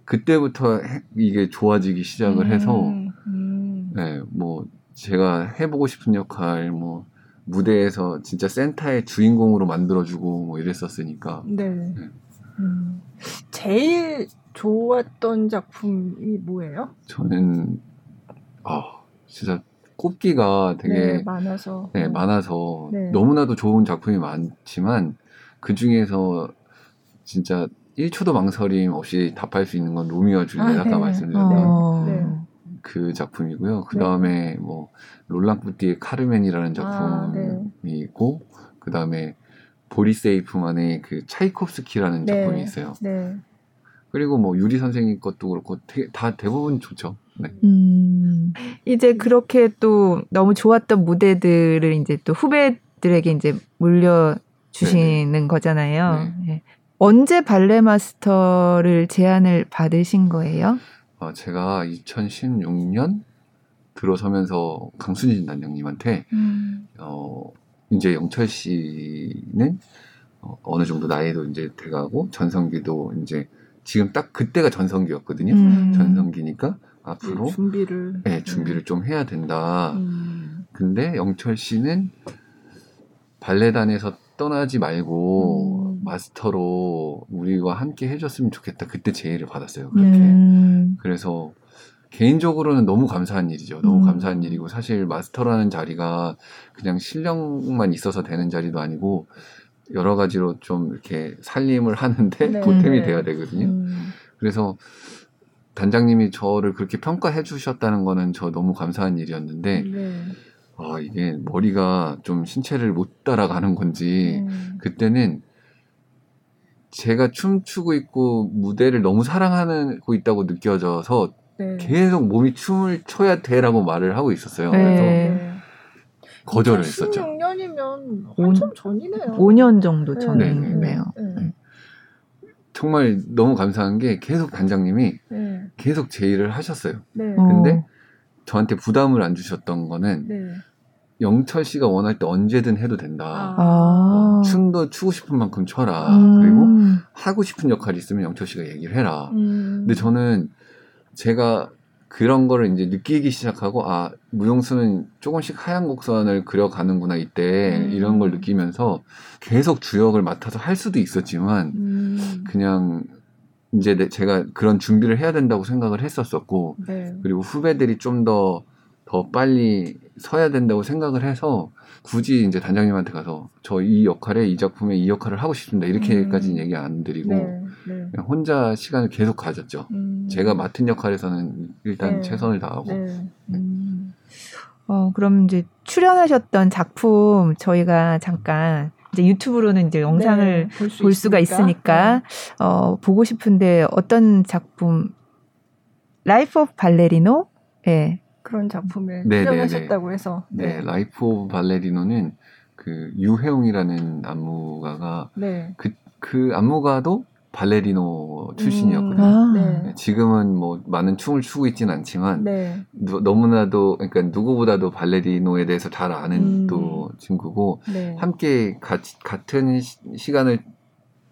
그때부터 해- 이게 좋아지기 시작을 해서 음, 음. 네, 뭐 제가 해보고 싶은 역할 뭐 무대에서 진짜 센터의 주인공으로 만들어주고 뭐 이랬었으니까 네. 음. 제일 좋았던 작품이 뭐예요? 저는 아 진짜 꼽기가 되게 네, 많아서. 네, 많아서 네. 너무나도 좋은 작품이 많지만 그 중에서 진짜 1초도 망설임 없이 답할 수 있는 건 로미오와 줄리엣 아, 아까 네. 말씀드렸던 어. 네. 그 작품이고요. 그 네. 다음에 뭐 롤랑 뿌띠의 카르멘이라는 아, 작품이 네. 있고 그 다음에 보리세이프만의 그 차이콥스키라는 네. 작품이 있어요. 네. 그리고 뭐 유리 선생님 것도 그렇고 되게 다 대부분 좋죠. 네. 음, 이제 그렇게 또 너무 좋았던 무대들을 이제 또 후배들에게 이제 물려 주시는 거잖아요. 예. 언제 발레 마스터를 제안을 받으신 거예요? 어, 제가 2016년 들어서면서 강순진 단장님한테 음. 어, 이제 영철 씨는 어, 어느 정도 나이도 이제 돼가고 전성기도 이제 지금 딱 그때가 전성기였거든요. 음. 전성기니까 앞으로 준비를. 네, 준비를 좀 해야 된다. 음. 근데 영철 씨는 발레단에서 떠나지 말고 음. 마스터로 우리와 함께 해줬으면 좋겠다. 그때 제의를 받았어요. 그렇게. 음, 그래서 개인적으로는 너무 감사한 일이죠. 너무 음. 감사한 일이고 사실 마스터라는 자리가 그냥 실력만 있어서 되는 자리도 아니고 여러 가지로 좀 이렇게 살림을 하는데 네. 보탬이 네. 돼야 되거든요. 음. 그래서 단장님이 저를 그렇게 평가해 주셨다는 거는 저 너무 감사한 일이었는데 네. 아 이게 머리가 좀 신체를 못 따라가는 건지 음. 그때는 제가 춤추고 있고 무대를 너무 사랑하고 있다고 느껴져서 네. 계속 몸이 춤을 춰야 돼라고 말을 하고 있었어요. 네. 그래서 네. 거절을 했었죠. 16년이면 오- 한참 전이네요. 5년 정도 네. 전이네요. 네. 정말 너무 감사한 게 계속 단장님이 네. 계속 제의를 하셨어요. 네. 어. 근데 저한테 부담을 안 주셨던 거는 네. 영철 씨가 원할 때 언제든 해도 된다. 아. 춤도 추고 싶은 만큼 춰라. 음. 그리고 하고 싶은 역할이 있으면 영철 씨가 얘기를 해라. 음. 근데 저는 제가 그런 거를 이제 느끼기 시작하고 아 무용수는 조금씩 하얀 곡선을 그려가는구나 이때 음. 이런 걸 느끼면서 계속 주역을 맡아서 할 수도 있었지만 음. 그냥 이제 내- 제가 그런 준비를 해야 된다고 생각을 했었었고 네. 그리고 후배들이 좀더더 빨리 서야 된다고 생각을 해서 굳이 이제 단장님한테 가서 저 이 역할에 이 작품에 이 역할을 하고 싶습니다 이렇게까지 는 음. 얘기 안 드리고 네. 네. 그냥 혼자 시간을 계속 가졌죠. 음. 제가 맡은 역할에서는 일단 네. 최선을 다하고 네. 음. 어, 그럼 이제 출연하셨던 작품 저희가 잠깐 이제 유튜브로는 이제 영상을 네, 수볼 수 가 있으니까 어, 보고 싶은데 어떤 작품 Life of Ballerino? 예. 그런 작품에 네, 네, 출연하셨다고 해서 네, Life of Ballerino는 그 유회웅이라는 안무가가 네. 그, 그 안무가도 발레리노 출신이었거든요. 아. 네. 지금은 뭐 많은 춤을 추고 있지는 않지만 네. 누- 너무나도 그러니까 누구보다도 발레리노에 대해서 잘 아는 음. 또 친구고 네. 함께 가, 같은 시, 시간을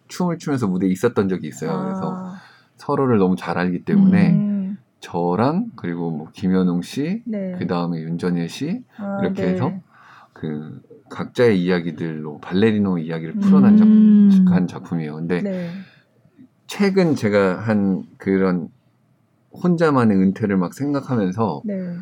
춤을 추면서 무대에 있었던 적이 있어요. 그래서 아. 서로를 너무 잘 알기 때문에 음. 저랑 그리고 뭐 김현웅 씨, 네. 그 다음에 윤전일 씨 아, 이렇게 네. 해서 그 각자의 이야기들로 발레리노 이야기를 풀어난 작, 음. 한 작품이에요. 근데 네. 최근 제가 한 그런 혼자만의 은퇴를 막 생각하면서 네.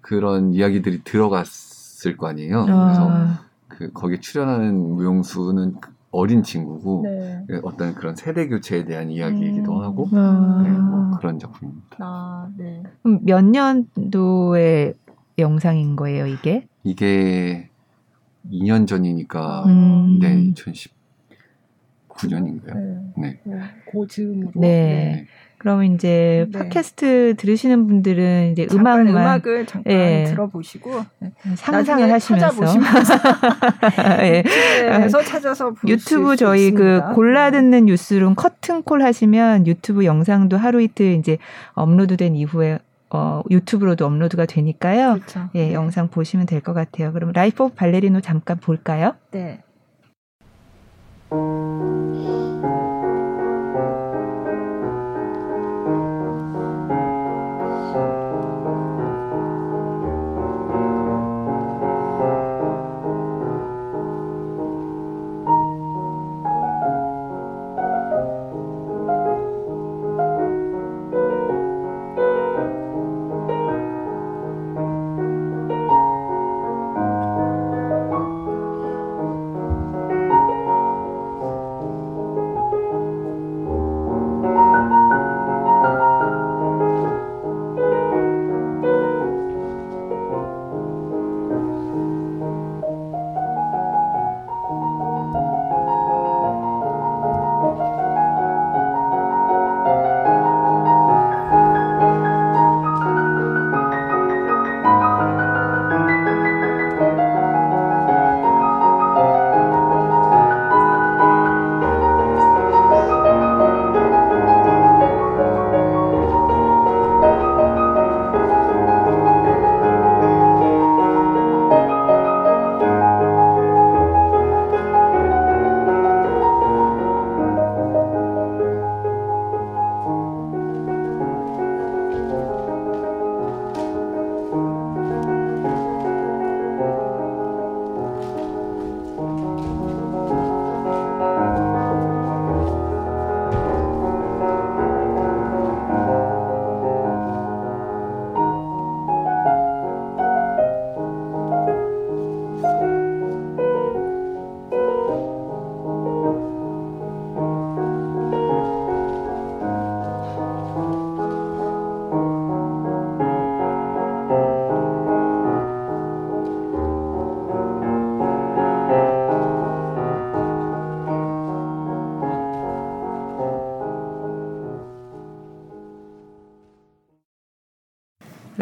그런 이야기들이 들어갔을 거 아니에요. 그래서 아. 그 거기에 출연하는 무용수는 어린 친구고 네. 그 어떤 그런 세대 교체에 대한 이야기이기도 음. 하고 아. 네, 뭐 그런 작품입니다. 아, 네. 그럼 몇 년도의 영상인 거예요, 이게? 이게 2년 전이니까 음. 네 2019년인가요? 네. 네. 네. 고 즈음으로. 네. 그럼 이제 네. 팟캐스트 들으시는 분들은 이제 잠깐 음악만 음악을 잠깐 예. 들어보시고 네. 상상을 하시면서 찾아보시면서 예. 찾아서 유튜브 수 저희 있습니다. 그 골라 듣는 뉴스룸 커튼콜 하시면 유튜브 영상도 하루 이틀 이제 업로드된 이후에 어 유튜브로도 업로드가 되니까요. 그렇죠. 예, 네. 영상 보시면 될 것 같아요. 그럼 Life of Ballerino 잠깐 볼까요? 네. Thank you.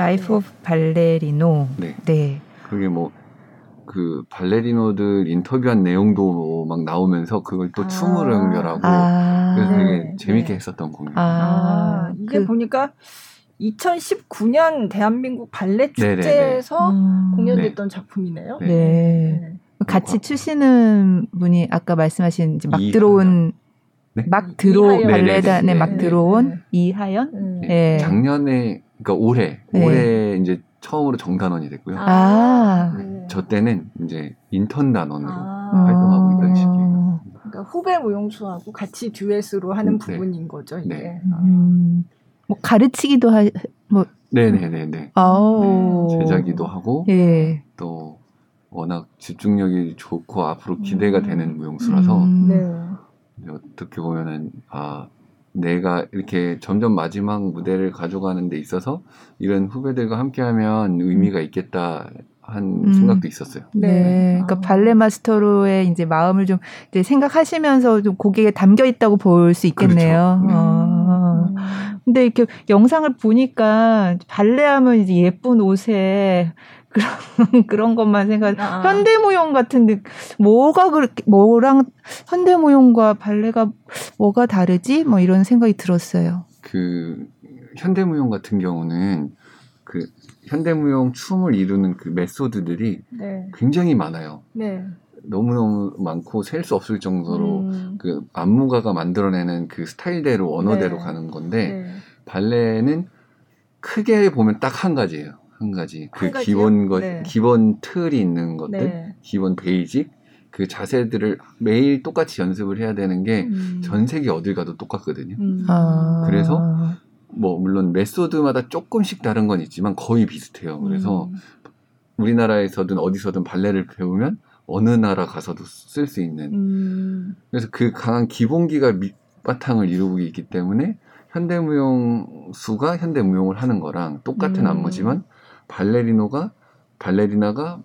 Life of Ballerino. 네. 네. 그게 뭐 그 발레리노들 인터뷰한 내용도 막 나오면서 그걸 또 아. 춤으로 연결하고 아. 그래서 되게 네. 재밌게 네. 했었던 공연. 아, 아, 이게 그- 보니까 2019년 대한민국 발레 네네네. 축제에서 음. 공연됐던 작품이네요. 네. 네. 같이 추시는 분이 아까 말씀하신 이제 막. 들어온 네? 막 들어. 발레단에. 막 네. 들어온 네. 이하연. 네. 네. 작년에 그러니까 올해 네. 올해 이제 처음으로 정단원이 됐고요. 아. 네. 저 때는 이제 인턴 단원으로 아. 활동하고 있던 어. 시기예요. 그러니까 후배 무용수하고 같이 듀엣으로 하는 네. 부분인 거죠, 이게. 네. 아. 음, 뭐 가르치기도 하, 네네네네. 아우. 네, 제자기도 하고 예. 또 워낙 집중력이 좋고 앞으로 기대가 음. 되는 무용수라서 음. 네. 어떻게 보면은 아 내가 이렇게 점점 마지막 무대를 가져가는 데 있어서 이런 후배들과 함께하면 의미가 있겠다 한 음. 생각도 있었어요. 네. 네. 그러니까 아. 발레 마스터로의 이제 마음을 좀 이제 생각하시면서 좀 고객에 담겨 있다고 볼 수 있겠네요. 그렇죠. 네. 어. 음. 근데 이렇게 영상을 보니까 발레하면 이제 예쁜 옷에 그런 그런 것만 생각. 아. 현대무용 같은데 뭐가 그렇게 뭐랑 현대무용과 발레가 뭐가 다르지? 뭐 이런 생각이 들었어요. 그 현대무용 같은 경우는 그 현대무용 춤을 이루는 그 method들이 네. 굉장히 많아요. 네. 너무너무 많고 셀 수 없을 정도로 음. 그 안무가가 만들어내는 그 스타일대로 언어대로 네. 가는 건데 네. 발레는 크게 보면 딱 한 가지예요. 한 가지. 그 한? 기본 것, 네. 기본 틀이 있는 것들, 네. 기본 basic, 그 자세들을 매일 똑같이 연습을 해야 되는 게전 음. 세계 어딜 가도 똑같거든요. 음. 아. 그래서 뭐 물론 메소드마다 조금씩 다른 건 있지만 거의 비슷해요. 그래서 음. 우리나라에서든 어디서든 발레를 배우면 어느 나라 가서도 쓸 수 있는 음. 그래서 그 강한 기본기가 밑바탕을 이루고 있기 때문에 현대무용수가 현대무용을 하는 거랑 똑같은 음. 안무지만 발레리노가 발레리나가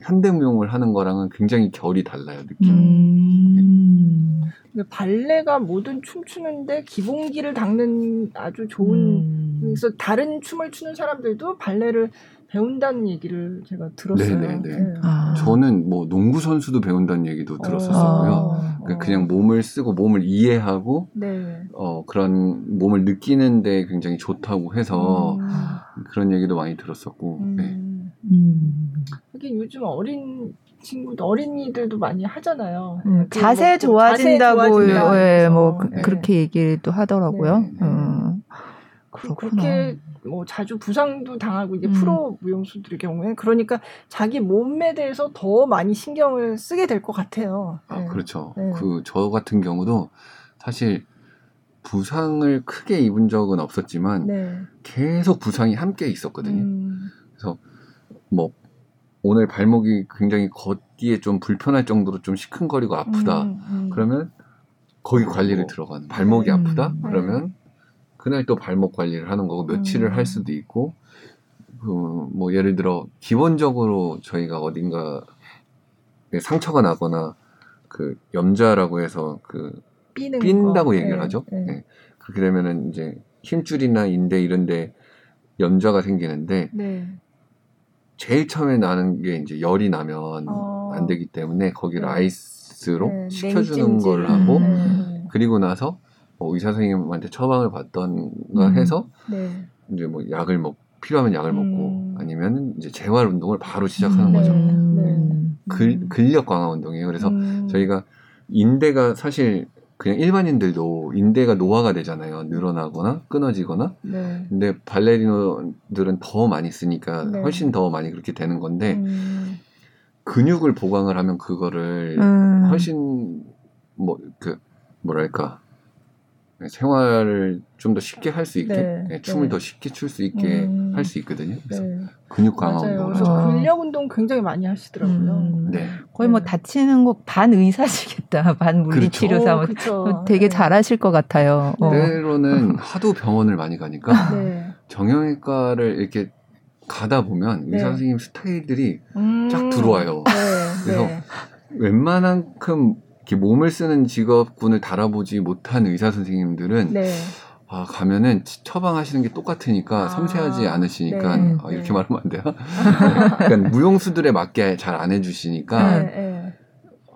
현대무용을 하는 거랑은 굉장히 결이 달라요 느낌. 음. 근데 발레가 모든 춤추는데 기본기를 닦는 아주 좋은 음. 그래서 다른 춤을 추는 사람들도 발레를 배운다는 얘기를 제가 들었어요. 네네 네. 아. 저는 뭐 농구 선수도 배운다는 얘기도 들었었고요. 어. 그 그냥 몸을 쓰고 몸을 이해하고 네. 어 그런 몸을 느끼는데 굉장히 좋다고 해서 음. 그런 얘기도 많이 들었었고. 음. 네. 음. 하긴 요즘 어린 친구들 어린이들도 많이 하잖아요. 음, 그 자세 뭐 좋아진다고 자세 예. 뭐 그, 네. 그렇게 얘기를 또 하더라고요. 네, 네. 음. 그- 그렇구나. 그렇게 뭐 자주 부상도 당하고 이제 음. 프로 무용수들의 경우에 그러니까 자기 몸에 대해서 더 많이 신경을 쓰게 될 것 같아요. 아, 네. 그렇죠. 네. 그저 같은 경우도 사실 부상을 크게 입은 적은 없었지만 네. 계속 부상이 함께 있었거든요. 음. 뭐 오늘 발목이 굉장히 걷기에 좀 불편할 정도로 좀 시큰거리고 아프다. 음, 음. 그러면 거기 관리를 어. 들어가는. 발목이 음. 아프다? 네. 그러면 그날 또 발목 관리를 하는 거고 며칠을 음. 할 수도 있고 그뭐 예를 들어 기본적으로 저희가 어딘가 상처가 나거나 그 염좌라고 해서 그 삔다고 거. 얘기를 네, 하죠. 네. 네. 그렇게 되면은 이제 힘줄이나 인대 이런데 염좌가 생기는데 네. 제일 처음에 나는 게 이제 열이 나면 어. 안 되기 때문에 거기를 네. 아이스로 네, 식혀주는. 걸 하고 음. 그리고 나서 뭐 의사 선생님한테 처방을 받던가 음. 해서 네. 이제 뭐 약을 먹 필요하면 약을 먹고 음. 아니면 이제 재활 운동을 바로 시작하는 음. 거죠. 음. 근, 근력 강화 운동이에요. 그래서 음. 저희가 인대가 사실 그냥 일반인들도 인대가 노화가 되잖아요. 늘어나거나 끊어지거나. 네. 근데 발레리노들은 더 많이 쓰니까 네. 훨씬 더 많이 그렇게 되는 건데 음. 근육을 보강을 하면 그거를 음. 훨씬 뭐 그 뭐랄까 생활을 좀 더 쉽게 할 수 있게 네, 네, 춤을 네. 더 쉽게 출 수 있게 음. 할수 있거든요. 그래서 네. 근육 강화. 운동을 그래서. 아. 근력 운동 굉장히 많이 하시더라고요. 음. 네. 거의 뭐 네. 다치는 거 반 의사시겠다. 반 물리치료사. 어, 뭐 그쵸. 되게 네. 잘하실 것 같아요. 어. 때로는 하도 병원을 많이 가니까 네. 정형외과를 이렇게 가다 보면 네. 의사 선생님 스타일들이 음. 쫙 들어와요. 네. 그래서 네. 웬만한큼 몸을 쓰는 직업군을 달아보지 못한 의사 선생님들은 네. 아 가면은 치- 처방하시는 게 똑같으니까 아, 섬세하지 않으시니까 네, 아, 이렇게 네. 말하면 안 돼요. 그러니까 무용수들에 맞게 잘 안 해주시니까 네, 네.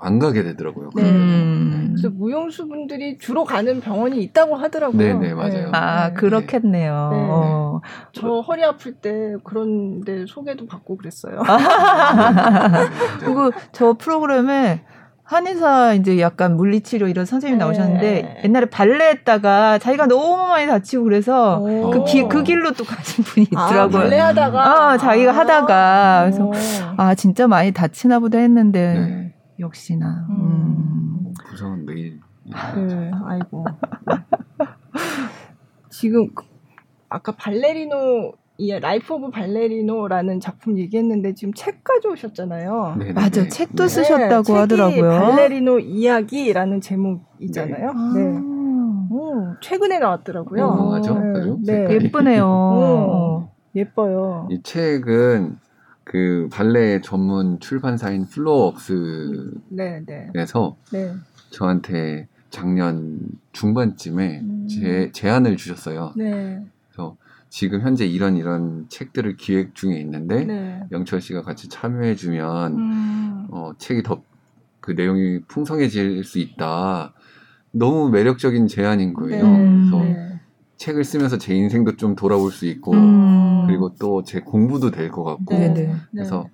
안 가게 되더라고요. 네. 음. 그래서 무용수 분들이 주로 가는 병원이 있다고 하더라고요. 네, 네, 맞아요. 아, 네. 그렇겠네요. 네. 어. 저 허리 아플 때 그런데 소개도 받고 그랬어요. 그리고 저 프로그램에 한의사 이제 약간 물리치료 이런 선생님 네. 나오셨는데 옛날에 발레 했다가 자기가 너무 많이 다치고 그래서 오. 그, 기, 그 길로 또 가신 분이 아, 있더라고요. 발레 하다가 아, 자기가 하다가. 그래서 오. 아, 진짜 많이 다치나 보다 했는데 네. 역시나. 음. 음. 부상은 매일 네, 아이고. 지금 그- 아까 발레리노 이 Life of Ballerino라는 작품 얘기했는데 지금 책 가져오셨잖아요. 네, 네, 맞아, 네. 책도 네. 쓰셨다고 책이 하더라고요. 발레리노 이야기라는 제목이잖아요. 아, 네. 오, 최근에 나왔더라고요. 유명하죠? 네, 아주 네. 색깔이. 예쁘네요. 어. 예뻐요. 이 책은 그 발레 전문 출판사인 플로어업스에서 네, 네, 네. 저한테 작년 중반쯤에 음. 제, 제안을 주셨어요. 네, 지금 현재 이런 이런 책들을 기획 중에 있는데 네. 영철 씨가 같이 참여해 주면 음, 어, 책이 더 그 내용이 풍성해질 수 있다. 너무 매력적인 제안인 거예요. 네. 그래서 네. 책을 쓰면서 제 인생도 좀 돌아볼 수 있고 음. 그리고 또 제 공부도 될 것 같고 네, 네. 그래서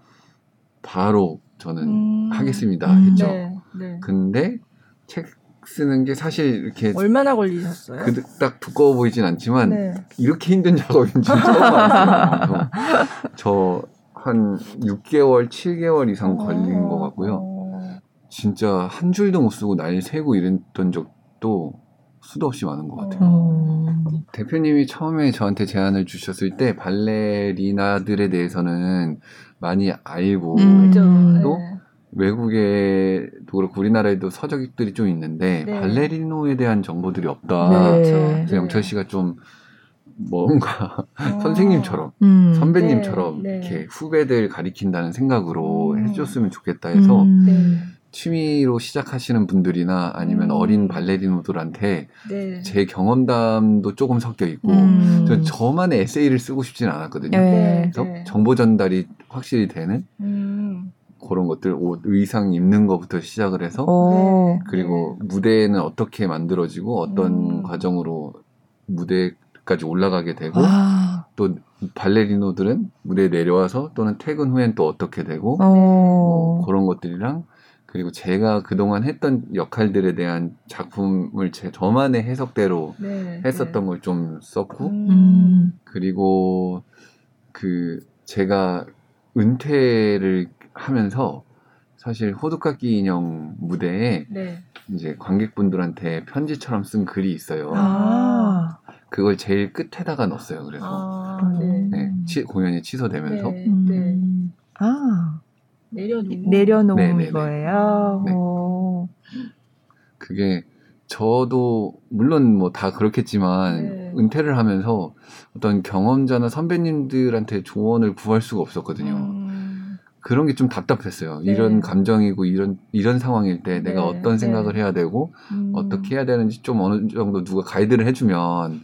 바로 저는 음. 하겠습니다 음. 했죠. 네, 네. 근데 책 쓰는 게 사실 이렇게 얼마나 걸리셨어요? 그, 딱 두꺼워 보이진 않지만 네. 이렇게 힘든 작업인 줄 처음 알았어요. 저한 6개월, 7개월 이상 걸린 것 같고요. 어, 진짜 한 줄도 못 쓰고 날 새고 이랬던 적도 수도 없이 많은 것 같아요. 음. 대표님이 처음에 저한테 제안을 주셨을 때 발레리나들에 대해서는 많이 알고 음. 또? 네. 외국에도 그렇고 우리나라에도 서적들이 좀 있는데 네. 발레리노에 대한 정보들이 없다. 네. 그렇죠. 그래서 영철 씨가 좀 뭔가 어. 선생님처럼 음. 선배님처럼 네, 네. 이렇게 후배들 가리킨다는 생각으로 음. 해줬으면 좋겠다 해서 음. 네. 취미로 시작하시는 분들이나 아니면 음. 어린 발레리노들한테 네. 제 경험담도 조금 섞여 있고 음. 전 저만의 에세이를 쓰고 싶지는 않았거든요. 네. 그래서 네. 정보 전달이 확실히 되는 음. 그런 것들 옷 의상 입는 것부터 시작을 해서 오. 그리고 무대는 어떻게 만들어지고 어떤 음. 과정으로 무대까지 올라가게 되고 아. 또 발레리노들은 무대에 내려와서 또는 퇴근 후엔 또 어떻게 되고 어. 뭐 그런 것들이랑 그리고 제가 그동안 했던 역할들에 대한 작품을 제 저만의 해석대로 네. 했었던 걸좀 썼고 음. 그리고 그 제가 은퇴를 하면서 사실 호두깎이 인형 무대에 네. 이제 관객분들한테 편지처럼 쓴 글이 있어요. 아. 그걸 제일 끝에다가 넣었어요. 그래서 아, 네. 네, 치- 공연이 취소되면서 네. 음. 네. 아. 내려놓고 내려놓은 네, 네, 네. 거예요. 네. 오. 그게 저도 물론 뭐 다 그렇겠지만 네. 은퇴를 하면서 어떤 경험자나 선배님들한테 조언을 구할 수가 없었거든요. 음. 그런 게 좀 답답했어요. 네. 이런 감정이고 이런 이런 상황일 때 내가 네, 어떤 네. 생각을 해야 되고 음. 어떻게 해야 되는지 좀 어느 정도 누가 가이드를 해주면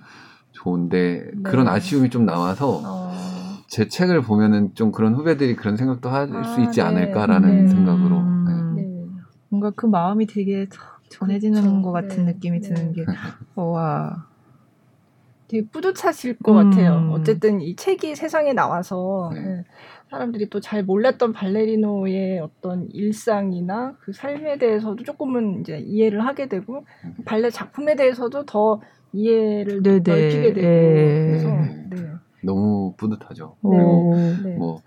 좋은데 네. 그런 아쉬움이 좀 남아서 어. 제 책을 보면은 좀 그런 후배들이 그런 생각도 할수 아, 있지 네. 않을까라는 네. 생각으로 네. 음. 네. 뭔가 그 마음이 되게 참 전해지는 그렇죠. 것 같은 네. 느낌이 네. 드는 게 와. 되게 뿌듯하실 것 음. 같아요. 어쨌든 이 책이 세상에 나와서 네. 네, 사람들이 또 잘 몰랐던 발레리노의 어떤 일상이나 그 삶에 대해서도 조금은 이제 이해를 하게 되고 음. 발레 작품에 대해서도 더 이해를 네네. 넓히게 되고 예. 그래서 네. 네. 너무 뿌듯하죠. 오. 네. 뭐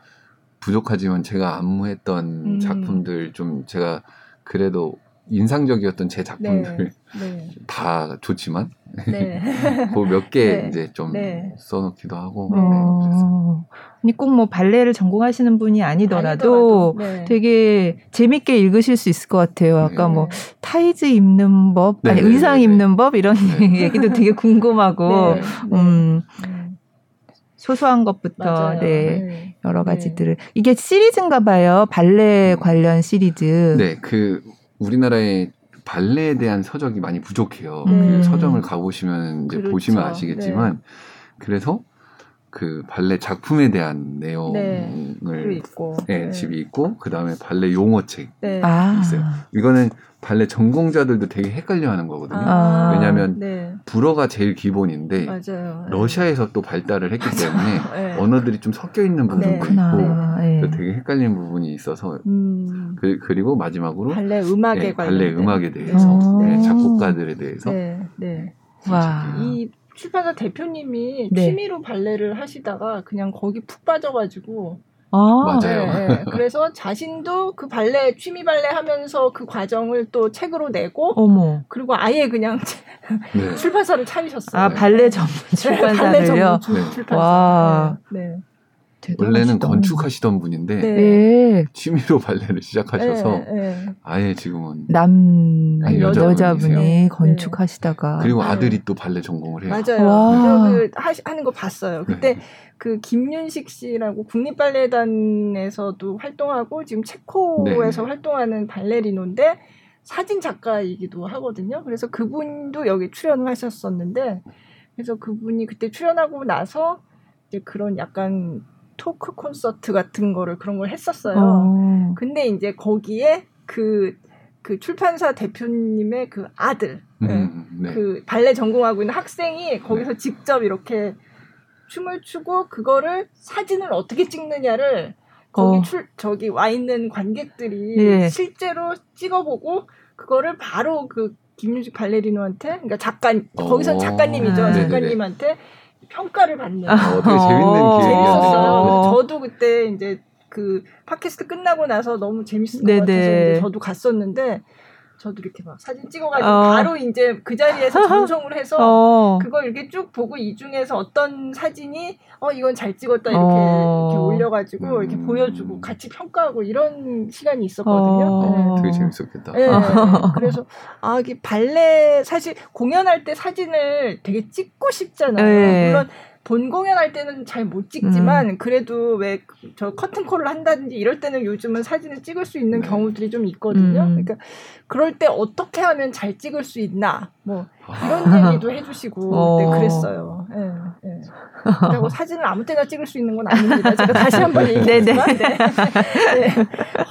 부족하지만 제가 안무했던 음. 작품들 좀 제가 그래도 인상적이었던 제 작품들 네. 다 좋지만 네. 그몇개 네. 이제 좀 네. 써놓기도 하고 네. 네. 어. 아니 꼭 뭐 발레를 전공하시는 분이 아니더라도 네. 되게 재밌게 읽으실 수 있을 것 같아요. 아까 네. 뭐 타이즈 입는 법, 네, 아니 네, 의상 네, 네. 입는 법 이런 네. 얘기도 되게 궁금하고, 네. 음 네. 소소한 것부터 맞아요. 네. 네. 여러 네. 가지들을 이게 시리즈인가 봐요. 발레 관련 시리즈. 네, 그 우리나라의 발레에 대한 서적이 많이 부족해요. 네. 그 서점을 가보시면 이제 그렇죠. 보시면 아시겠지만 그래서 그 발레 작품에 대한 네. 내용을 있고. 네, 집이 있고 그 다음에 발레 용어책 네. 아. 있어요. 이거는 발레 전공자들도 되게 헷갈려하는 거거든요. 아. 왜냐하면 네. 불어가 제일 기본인데 맞아요. 네. 러시아에서 또 발달을 했기 때문에 네. 언어들이 좀 섞여 있는 부분도 네. 있고 그렇구나. 예. 그래서 되게 헷갈리는 부분이 있어서 음, 그, 그리고 마지막으로 발레 음악에 네, 관련 발레 음악에 대해서 어. 네, 작곡가들에 대해서 네, 네. 와. 이 출판사 대표님이 네. 취미로 발레를 하시다가 그냥 거기 푹 빠져가지고 아. 맞아요. 네, 네. 그래서 자신도 그 발레 취미 발레 하면서 그 과정을 또 책으로 내고 어머. 그리고 아예 그냥 네. 출판사를 차리셨어요. 아 발레 전문 네, 발레 출판사를요. 전문 출- 네. 출판사. 와. 네. 네. 원래는 대단하시다. 건축하시던 분인데 네. 네. 취미로 발레를 시작하셔서 네, 네. 아예 지금은 남 아니, 여자분이 여자분이세요. 건축하시다가 그리고 네. 아들이 또 발레 전공을 해요. 맞아요. 와. 저그 하는 거 봤어요. 그때 네. 그 김윤식 씨라고 국립발레단에서도 활동하고 지금 체코에서 네. 활동하는 발레리노인데 사진 작가이기도 하거든요. 그래서 그분도 여기 출연을 하셨었는데 그래서 그분이 그때 출연하고 나서 이제 그런 약간 토크 콘서트 같은 거를 그런 걸 했었어요. 어. 근데 이제 거기에 그, 그 출판사 대표님의 그 아들, 네. 음, 네. 그 발레 전공하고 있는 학생이 거기서 직접 이렇게 춤을 추고 그거를 사진을 어떻게 찍느냐를 거기 어. 출 저기 와 있는 관객들이 예. 실제로 찍어보고 그거를 바로 그 김윤식 발레리노한테 그러니까 작가 어. 거기선 작가님이죠 아. 작가님한테 평가를 받는 어, 되게 재밌는 어. 기획이었네요. 재밌었어요. 어. 그래서 저도 그때 이제 그 팟캐스트 끝나고 나서 너무 재밌을 것 네네. 같아서 저도 갔었는데 저도 이렇게 막 사진 찍어가지고 어. 바로 이제 그 자리에서 전송을 해서 어. 그걸 이렇게 쭉 보고 이 중에서 어떤 사진이 어 이건 잘 찍었다 이렇게, 어. 이렇게 올려가지고 이렇게 음. 보여주고 같이 평가하고 이런 시간이 있었거든요. 어. 네. 되게 재밌었겠다. 네, 그래서 아 이게 발레 사실 공연할 때 사진을 되게 찍고 싶잖아요. 네. 물론 본 공연할 때는 잘 못 찍지만 그래도 왜 저 커튼콜을 한다든지 이럴 때는 요즘은 사진을 찍을 수 있는 네. 경우들이 좀 있거든요. 음. 그러니까 그럴 때 어떻게 하면 잘 찍을 수 있나 뭐 아, 이런 얘기도 해주시고 어. 그때 그랬어요. 예, 예. 그리고 사진을 아무 때나 찍을 수 있는 건 아닙니다. 제가 다시 한번 얘기하지만 네. 네.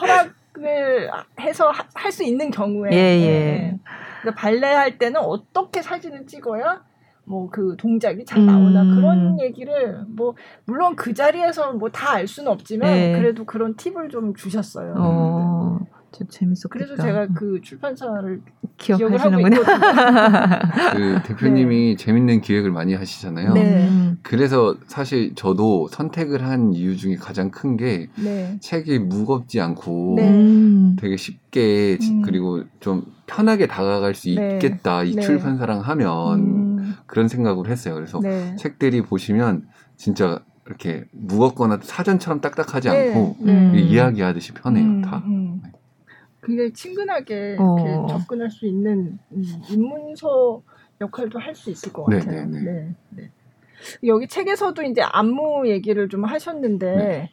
허락을 해서 할 수 있는 경우에 예, 예. 예. 그러니까 발레 할 때는 어떻게 사진을 찍어야 뭐 그 동작이 잘 나오나 음. 그런 얘기를 뭐 물론 그 자리에서 뭐 다 알 수는 없지만 예. 그래도 그런 팁을 좀 주셨어요. 어. 저 재밌었겠다. 그래서 제가 그 출판사를 기억하시는군요. 기억을 하고 그 대표님이 재밌는 기획을 많이 하시잖아요. 네. 음. 그래서 사실 저도 선택을 한 이유 중에 가장 큰게 네. 책이 무겁지 않고 네. 음. 되게 쉽게 지- 음. 그리고 좀 편하게 다가갈 수 네. 있겠다 이 네. 출판사랑 하면 음, 그런 생각을 했어요. 그래서 네. 책들이 보시면 진짜 이렇게 무겁거나 사전처럼 딱딱하지 네, 않고 네. 음. 이야기하듯이 편해요 음, 다. 음. 굉장히 친근하게 어. 접근할 수 있는 음, 입문서 역할도 할 수 있을 것 네, 같아요. 네, 네. 네, 네. 여기 책에서도 이제 안무 얘기를 좀 하셨는데 네.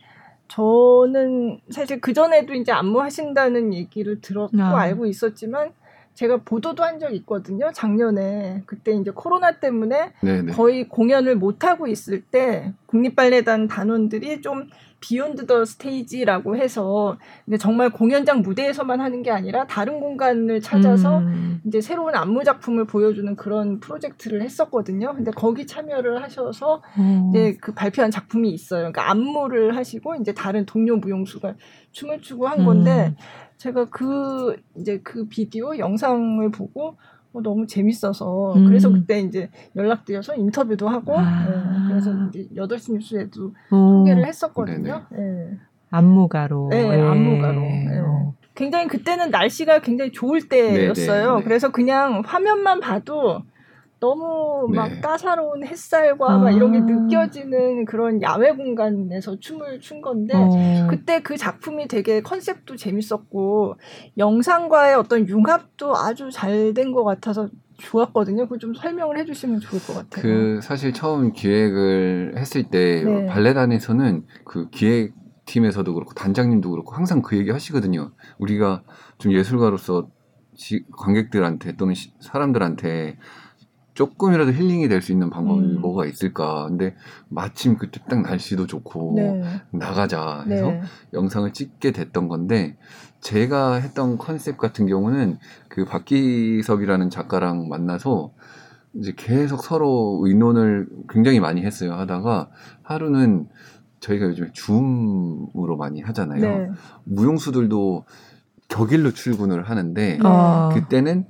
저는 사실 그 전에도 이제 안무 하신다는 얘기를 들었고 아. 알고 있었지만 제가 보도도 한 적 있거든요. 작년에 그때 이제 코로나 때문에 네네. 거의 공연을 못 하고 있을 때 국립발레단 단원들이 좀 Beyond the Stage라고 해서 정말 공연장 무대에서만 하는 게 아니라 다른 공간을 찾아서 음. 이제 새로운 안무 작품을 보여주는 그런 프로젝트를 했었거든요. 근데 거기 참여를 하셔서 어. 이제 그 발표한 작품이 있어요. 그러니까 안무를 하시고 이제 다른 동료 무용수가 춤을 추고 한 건데 음. 제가 그 이제 그 비디오 영상을 보고 어, 너무 재밌어서 음. 그래서 그때 이제 연락드려서 인터뷰도 하고 아. 예, 그래서 이제 8시 뉴스에도 어. 소개를 했었거든요. 예. 안무가로. 네, 예. 안무가로. 예. 어. 굉장히 그때는 날씨가 굉장히 좋을 때였어요. 네, 네. 그래서 그냥 화면만 봐도 너무 막 네. 따사로운 햇살과 막 이런 게 아. 느껴지는 그런 야외 공간에서 춤을 춘 건데 어. 그때 그 작품이 되게 컨셉도 재밌었고 영상과의 어떤 융합도 아주 잘 된 것 같아서 좋았거든요. 그거 좀 설명을 해주시면 좋을 것 같아요. 그 사실 처음 기획을 했을 때 네. 발레단에서는 그 기획 팀에서도 그렇고 단장님도 그렇고 항상 그 얘기 하시거든요. 우리가 좀 예술가로서 지, 관객들한테 또는 시, 사람들한테 조금이라도 힐링이 될 수 있는 방법이 음. 뭐가 있을까. 근데 마침 그때 딱 날씨도 좋고 네. 나가자 해서 네. 영상을 찍게 됐던 건데 제가 했던 컨셉 같은 경우는 그 박기석이라는 작가랑 만나서 이제 계속 서로 의논을 굉장히 많이 했어요. 하다가 하루는 저희가 요즘에 줌으로 많이 하잖아요. 네. 무용수들도 격일로 출근을 하는데 네. 어. 그때는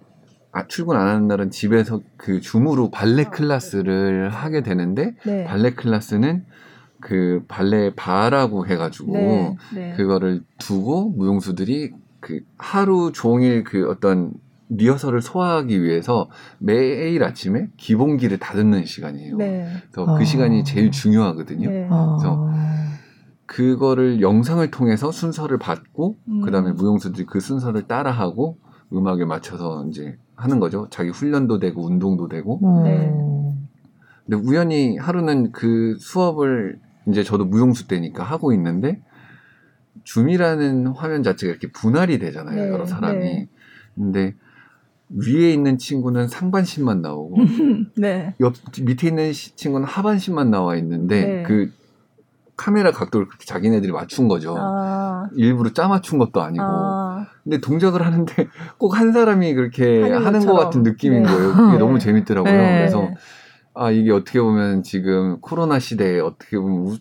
아, 출근 안 하는 날은 집에서 그 줌으로 발레 클래스를 하게 되는데 네. 발레 클래스는 그 발레 바라고 해가지고 네. 네. 그거를 두고 무용수들이 그 하루 종일 그 어떤 리허설을 소화하기 위해서 매일 아침에 기본기를 다듬는 시간이에요. 네. 그래서 그 어. 시간이 제일 중요하거든요. 네. 어. 그래서 그거를 영상을 통해서 순서를 받고 음. 그다음에 무용수들이 그 순서를 따라하고 음악에 맞춰서 이제 하는 거죠. 자기 훈련도 되고 운동도 되고. 어. 네. 근데 우연히 하루는 그 수업을 이제 저도 무용수 때니까 하고 있는데 줌이라는 화면 자체가 이렇게 분할이 되잖아요. 네, 여러 사람이. 네. 근데 위에 있는 친구는 상반신만 나오고 네. 옆 밑에 있는 시- 친구는 하반신만 나와 있는데 네. 그 카메라 각도를 그렇게 자기네들이 맞춘 거죠. 아. 일부러 짜 맞춘 것도 아니고. 아. 근데 동작을 하는데 꼭 한 사람이 그렇게 하는 하는 것. 같은 느낌인 네. 거예요. 그게 네. 너무 재밌더라고요. 네. 그래서 아 이게 어떻게 보면 지금 코로나 시대에 어떻게 보면 우,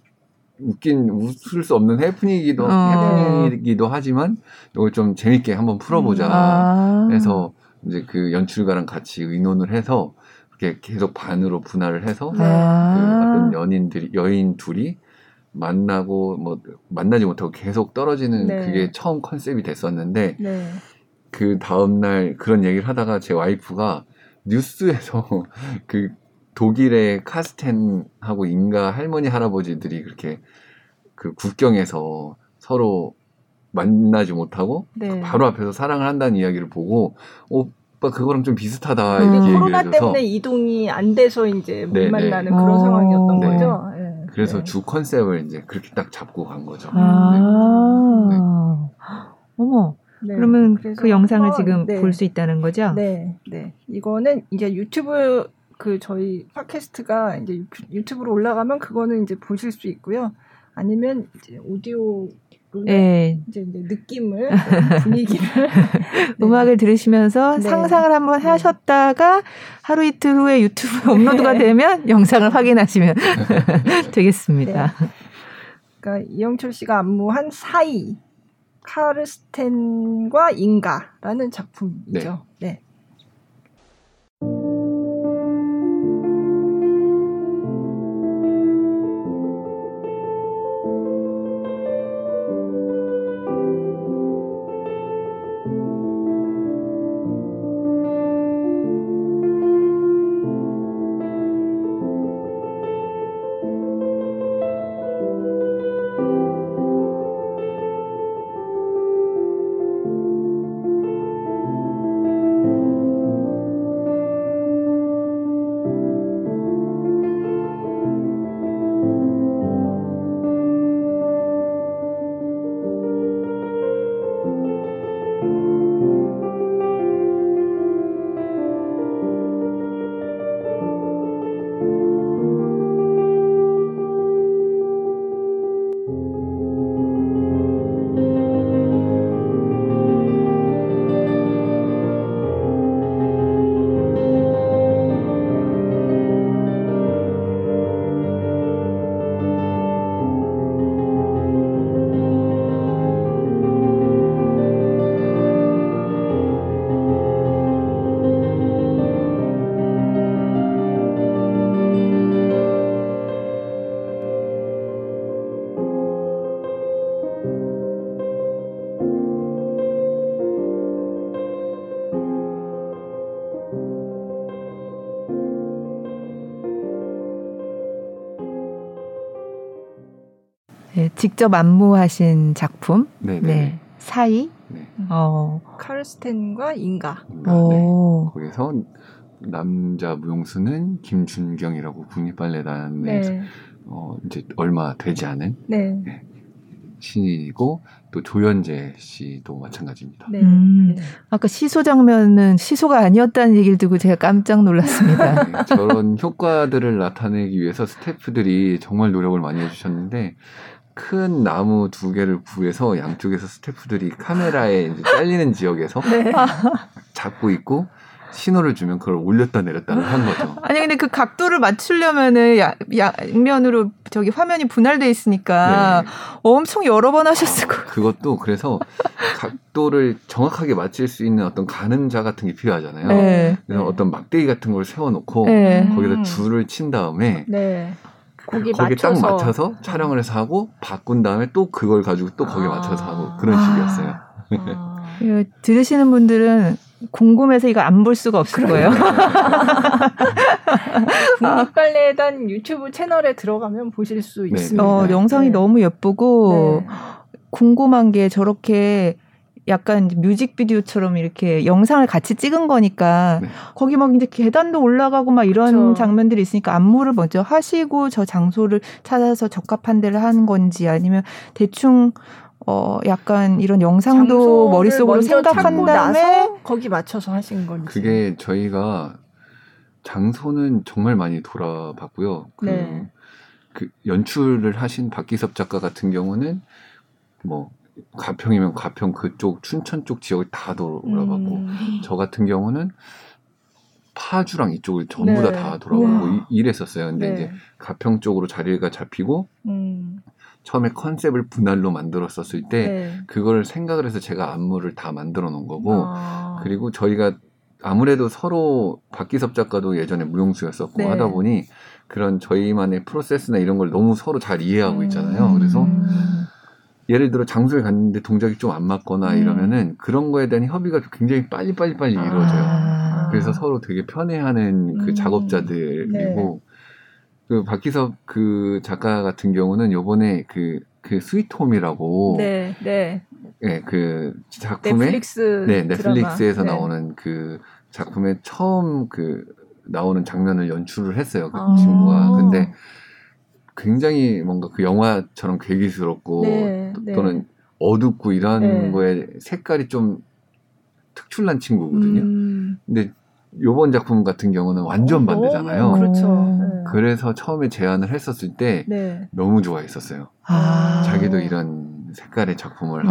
웃긴 웃을 수 없는 해프닝이기도 어. 해프닝이기도 하지만 이걸 좀 재밌게 한번 풀어보자. 아. 해서 이제 그 연출가랑 같이 의논을 해서 이렇게 계속 반으로 분할을 해서 네. 그 아. 어떤 연인들이 여인 둘이 만나고 뭐 만나지 못하고 계속 떨어지는 네. 그게 처음 컨셉이 됐었는데 네. 그 다음 날 그런 얘기를 하다가 제 와이프가 뉴스에서 그 독일의 카스텐하고 인가 할머니 할아버지들이 그렇게 그 국경에서 서로 만나지 못하고 네. 바로 앞에서 사랑을 한다는 이야기를 보고 오빠 그거랑 좀 비슷하다 음. 이렇게 얘기를 코로나 해줘서 때문에 이동이 안 돼서 이제 못 네, 네. 만나는 그런 어. 상황이었던 네. 거죠. 네. 그래서 네. 주 컨셉을 이제 그렇게 딱 잡고 간 거죠. 아. 어머. 네. 그러면 그 영상을 한번, 지금 네. 볼수 있다는 거죠? 네, 네. 이거는 이제 유튜브 그 저희 팟캐스트가 이제 유- 유튜브로 올라가면 그거는 이제 보실 수 있고요. 아니면 이제 오디오로 네. 이제, 이제 느낌을 분위기를 네. 음악을 들으시면서 네. 상상을 한번 네. 하셨다가 하루 이틀 후에 유튜브에 업로드가 네. 되면 영상을 확인하시면 되겠습니다. 그러니까 이영철 씨가 안무한 사이 카르스텐과 인가라는 작품이죠. 네. 직접 안무하신 작품. 네, 네. 네. 사이. 네. 어. 카르스텐과 인가. 네. 오. 거기서 남자 무용수는 김준경이라고 국립발레단에 네. 어, 이제 얼마 되지 않은 네. 신이고 또 조연재 씨도 마찬가지입니다. 네. 음. 네. 아까 시소 장면은 시소가 아니었다는 얘기를 듣고 제가 깜짝 놀랐습니다. 네, 저런 효과들을 나타내기 위해서 스태프들이 정말 노력을 많이 해주셨는데 큰 나무 두 개를 구해서 양쪽에서 스태프들이 카메라에 이제 잘리는 지역에서 네. 잡고 있고 신호를 주면 그걸 올렸다 내렸다 한 거죠. 아니 근데 그 각도를 맞추려면은 야, 양면으로 저기 화면이 분할돼 있으니까 네. 엄청 여러 번 하셨을 거예요. 그것도 그래서 각도를 정확하게 맞출 수 있는 어떤 가늠자 같은 게 필요하잖아요. 네. 그래서 네. 어떤 막대기 같은 걸 세워놓고 네. 거기다 음. 줄을 친 다음에 네. 거기 거기에 딱 맞춰서. 맞춰서 촬영을 해서 하고 바꾼 다음에 또 그걸 가지고 또 거기에 아. 맞춰서 하고 그런 식이었어요. 아. 이거 들으시는 분들은 궁금해서 이거 안 볼 수가 없을 거예요. 국립발레단 유튜브 채널에 들어가면 보실 수 네, 있습니다. 어, 영상이 네. 너무 예쁘고 네. 궁금한 게 저렇게 약간 뮤직비디오처럼 이렇게 영상을 같이 찍은 거니까 네. 거기 막 이제 계단도 올라가고 막 이런 그쵸. 장면들이 있으니까 안무를 먼저 하시고 저 장소를 찾아서 적합한 데를 하는 건지 아니면 대충 어 약간 이런 영상도 머릿속으로 생각한 다음에 거기 맞춰서 하신 건지. 그게 저희가 장소는 정말 많이 돌아봤고요. 그, 네. 그 연출을 하신 박기섭 작가 같은 경우는 뭐 가평이면 가평 그쪽 춘천 쪽 지역을 다 돌아봤고 음. 저 같은 경우는 파주랑 이쪽을 전부 네. 다다 돌아보고. 이- 이랬었어요. 근데 네. 이제 가평 쪽으로 자리가 잡히고 음. 처음에 컨셉을 분할로 만들었었을 때 네. 그걸 생각을 해서 제가 안무를 다 만들어 놓은 거고 아. 그리고 저희가 아무래도 서로 박기섭 작가도 예전에 무용수였었고 네. 하다 보니 그런 저희만의 프로세스나 이런 걸 너무 서로 잘 이해하고 음. 있잖아요. 그래서 음. 예를 들어 장소에 갔는데 동작이 좀 안 맞거나 음. 이러면은 그런 거에 대한 협의가 굉장히 빨리 빨리 빨리 이루어져요. 아. 그래서 서로 되게 편해하는 그 음. 작업자들이고 그 박기섭 그 작가 같은 경우는 요번에 그그 스위트홈이라고 네, 네. 예, 그 작품에 넷플릭스 네, 드라마. 넷플릭스에서 네. 나오는 그 작품에 처음 그 나오는 장면을 연출을 했어요. 그 아. 친구가. 근데 굉장히 뭔가 그 영화처럼 괴기스럽고 네, 또- 네. 또는 어둡고 이런 네. 거에 색깔이 좀 특출난 친구거든요. 음. 근데 요번 작품 같은 경우는 완전 어, 반대잖아요. 그렇죠. 음. 네. 그래서 처음에 제안을 했었을 때 네. 너무 좋아했었어요. 아. 자기도 이런 색깔의 작품을 아.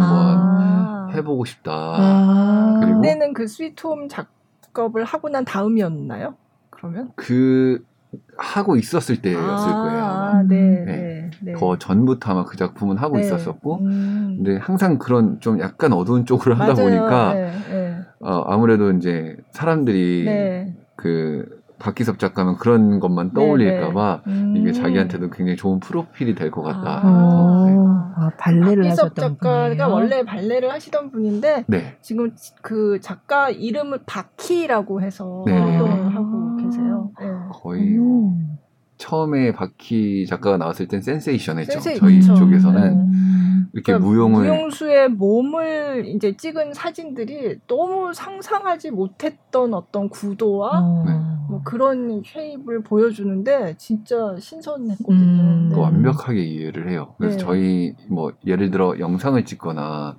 한번 해보고 싶다. 아. 그리고 그때는 그 스위트홈 작업을 하고 난 다음이었나요? 그러면? 그 하고 있었을 때였을 거예요. 아마. 아, 네, 음. 네, 네. 더 전부터 아마 그 작품은 하고 네. 있었었고, 음. 근데 항상 그런 좀 약간 어두운 쪽으로 하다 맞아요. 보니까 네, 네. 어, 아무래도 이제 사람들이 네. 그 박기섭 작가면 그런 것만 떠올릴까봐 음. 이게 자기한테도 굉장히 좋은 프로필이 될 것 같다. 아. 네. 아, 발레를 박기섭 하셨던 작가가 분이에요. 원래 발레를 하시던 분인데 네, 지금 그 작가 이름을 바키라고 해서 네. 활동을 하고 계세요. 네. 거의 뭐 음. 처음에 박희 작가가 나왔을 땐 센세이션했죠. 센세이- 저희 그쵸. 쪽에서는 음. 이렇게 그러니까 무용을 무용수의 몸을 이제 찍은 사진들이 너무 상상하지 못했던 어떤 구도와 어. 네. 뭐 그런 쉐입을 보여주는데 진짜 신선했거든요. 음. 네. 또 완벽하게 이해를 해요. 그래서 네. 저희 뭐 예를 들어 영상을 찍거나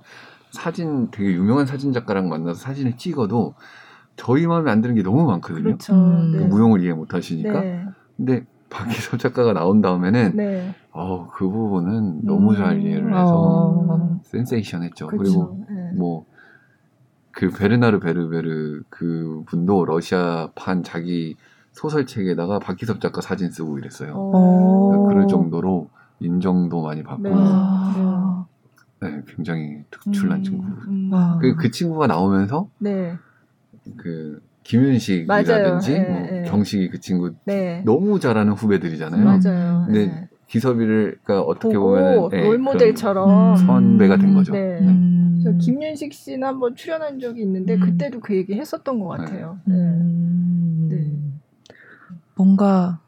사진 되게 유명한 사진 작가랑 만나서 사진을 찍어도 저희 마음에 안 드는 게 너무 많거든요. 그렇죠. 음. 그 네. 무용을 이해 못 하시니까. 네. 근데 박기섭 작가가 나온 다음에는 네. 어, 그 부분은 너무 음. 잘 이해를 해서 어. 센세이션했죠. 그리고 네. 뭐그 베르나르 베르베르 그 분도 러시아판 자기 소설책에다가 박기섭 작가 사진 쓰고 이랬어요. 어. 어. 그럴 정도로 인정도 많이 받고 네. 아. 네, 굉장히 특출난 음, 친구. 음. 와. 그, 그 친구가 나오면서 네. 그 김윤식이라든지 맞아요. 예, 뭐 예. 경식이 그 친구 네. 너무 잘하는 후배들이잖아요. 맞아요. 근데 네. 기섭이를 가 어떻게 보면 롤모델처럼 음. 선배가 된 거죠. 네. 음. 저 김윤식 씨는 한번 출연한 적이 있는데 음. 그때도 그 얘기 했었던 것 같아요. 네. 음. 네. 뭔가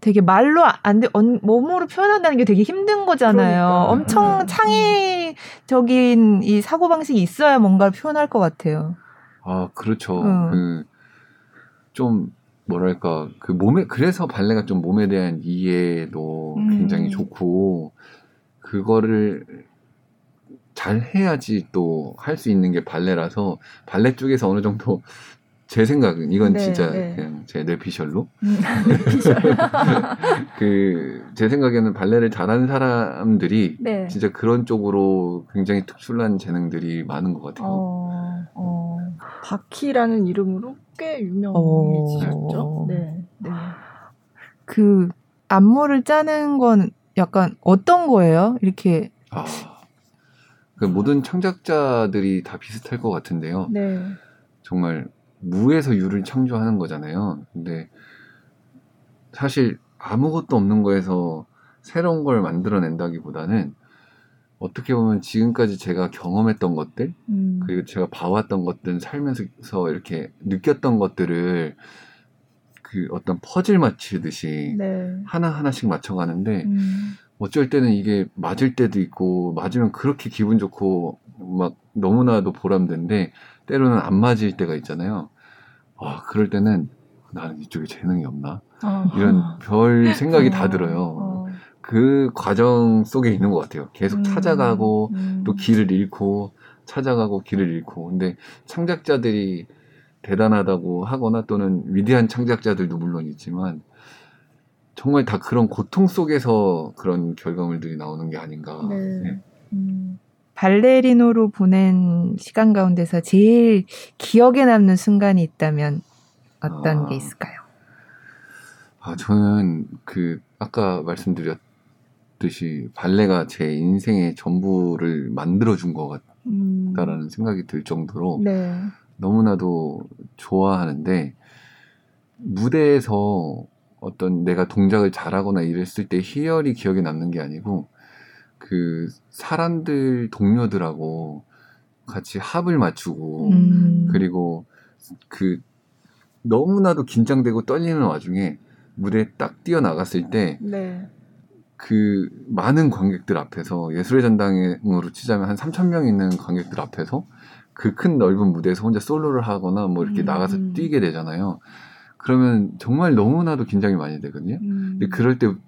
되게 말로 안 돼, 언- 몸으로 표현한다는 게 되게 힘든 거잖아요. 그러니까. 엄청 음. 창의적인 이 사고방식이 있어야 뭔가를 표현할 것 같아요. 아 그렇죠. 음. 그좀 뭐랄까 그 몸에 그래서 발레가 좀 몸에 대한 이해도 음. 굉장히 좋고 그거를 잘 해야지 또 할 수 있는 게 발레라서 발레 쪽에서 어느 정도 제 생각은 이건 네, 진짜 네. 그냥 제 뇌피셜로 음. 그제 생각에는 발레를 잘하는 사람들이 네. 진짜 그런 쪽으로 굉장히 특출난 재능들이 많은 것 같아요. 어, 어, 바키라는 이름으로 꽤 어. 유명해지셨죠. 네, 네. 그 안무를 짜는 건 약간 어떤 거예요? 이렇게 아, 그 모든 창작자들이 다 비슷할 것 같은데요. 네. 정말 무에서 유를 창조하는 거잖아요. 근데 사실 아무것도 없는 거에서 새로운 걸 만들어낸다기보다는 어떻게 보면 지금까지 제가 경험했던 것들 음. 그리고 제가 봐왔던 것들 살면서 이렇게 느꼈던 것들을 그 어떤 퍼즐 맞추듯이 네. 하나 하나씩 맞춰가는데 음. 어쩔 때는 이게 맞을 때도 있고 맞으면 그렇게 기분 좋고 막 너무나도 보람된데 때로는 안 맞을 때가 있잖아요. 와 그럴 때는 나는 이쪽에 재능이 없나 어. 이런 별 생각이 다 어, 들어요. 어. 그 과정 속에 있는 것 같아요. 계속 음. 찾아가고 음. 또 길을 잃고 찾아가고 길을 잃고 근데 창작자들이 대단하다고 하거나 또는 위대한 창작자들도 물론 있지만 정말 다 그런 고통 속에서 그런 결과물들이 나오는 게 아닌가. 네. 네. 음. 발레리노로 보낸 시간 가운데서 제일 기억에 남는 순간이 있다면 어떤 아. 게 있을까요? 아, 저는 그 아까 말씀드렸듯이 발레가 제 인생의 전부를 만들어준 것 음. 같다라는 생각이 들 정도로 네. 너무나도 좋아하는데 무대에서 어떤 내가 동작을 잘하거나 이랬을 때 희열이 기억에 남는 게 아니고 그 사람들 동료들하고 같이 합을 맞추고 음. 그리고 그 너무나도 긴장되고 떨리는 와중에 무대에 딱 뛰어나갔을 때 네. 그 많은 관객들 앞에서 예술의 전당으로 치자면 한 3천 명 있는 관객들 앞에서 그 큰 넓은 무대에서 혼자 솔로를 하거나 뭐 이렇게 음. 나가서 뛰게 되잖아요. 그러면 정말 너무나도 긴장이 많이 되거든요. 음. 근데 그럴 때딱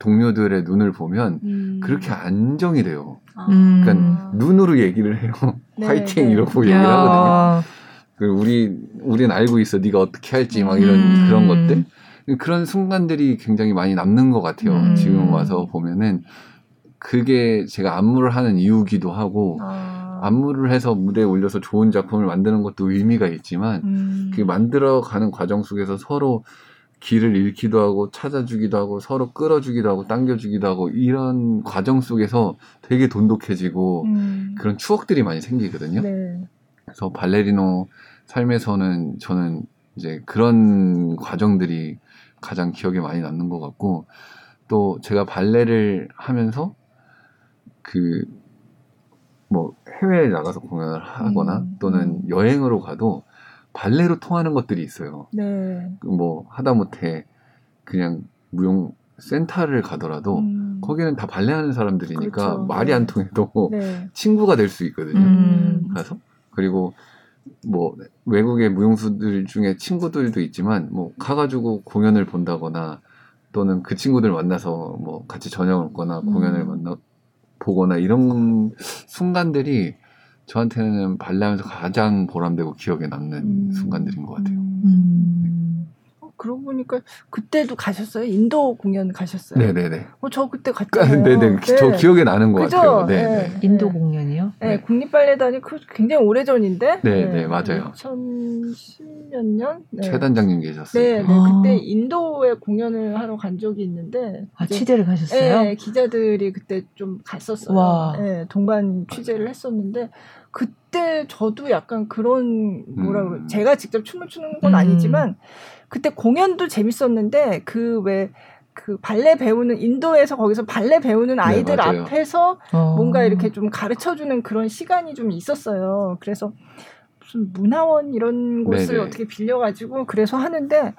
동료들의 눈을 보면 음. 그렇게 안정이 돼요. 아. 음. 그러니까 눈으로 얘기를 해요. 네, 화이팅 네. 이러고 얘기를 하거든요. 야. 그 우리 우린 알고 있어. 네가 어떻게 할지 막 이런 음. 그런 것들. 그런 순간들이 굉장히 많이 남는 것 같아요. 음. 지금 와서 보면은 그게 제가 안무를 하는 이유기도 하고 아. 안무를 해서 무대에 올려서 좋은 작품을 만드는 것도 의미가 있지만 음. 그 만들어가는 과정 속에서 서로 길을 잃기도 하고 찾아주기도 하고 서로 끌어주기도 하고 당겨주기도 하고 이런 과정 속에서 되게 돈독해지고 음. 그런 추억들이 많이 생기거든요. 네. 그래서 발레리노 삶에서는 저는 이제 그런 과정들이 가장 기억에 많이 남는 것 같고 또 제가 발레를 하면서 그 뭐 해외에 나가서 공연을 하거나 음, 또는 음. 여행으로 가도 발레로 통하는 것들이 있어요. 네. 그뭐 하다못해 그냥 무용 센터를 가더라도 음. 거기는 다 발레하는 사람들이니까 그렇죠. 말이 네. 안 통해도 네. 친구가 될 수 있거든요. 음. 가서 그리고 뭐 외국의 무용수들 중에 친구들도 있지만 뭐 가가지고 공연을 본다거나 또는 그 친구들 만나서 뭐 같이 저녁을 먹거나 음. 공연을 만나 보거나 이런 순간들이 저한테는 발레하면서 가장 보람되고 기억에 남는 음. 순간들인 것 같아요. 음. 음. 어, 그러고 보니까 그때도 가셨어요? 인도 공연 가셨어요? 네네네. 어, 저 그때 갔잖아요. 네네. 저 기억에 나는 것 그죠? 같아요. 네. 네. 네. 인도 공연이요? 네, 네. 국립발레단이 그 굉장히 오래 전인데. 네, 네, 맞아요. 2010몇 년? 네. 최 단장님 계셨어요. 네, 네. 아. 그때 인도에 공연을 하러 간 적이 있는데. 아 취재를 가셨어요? 네, 기자들이 그때 좀 갔었어요. 와. 네, 동반 취재를 했었는데 그때 저도 약간 그런 뭐라 그래 음. 제가 직접 춤을 추는 건 음. 아니지만 그때 공연도 재밌었는데 그왜 그 발레 배우는 인도에서 거기서 발레 배우는 아이들 네. 앞에서 어. 뭔가 이렇게 좀 가르쳐 주는 그런 시간이 좀 있었어요. 그래서 무슨 문화원 이런 곳을 네네. 어떻게 빌려 가지고 그래서 하는데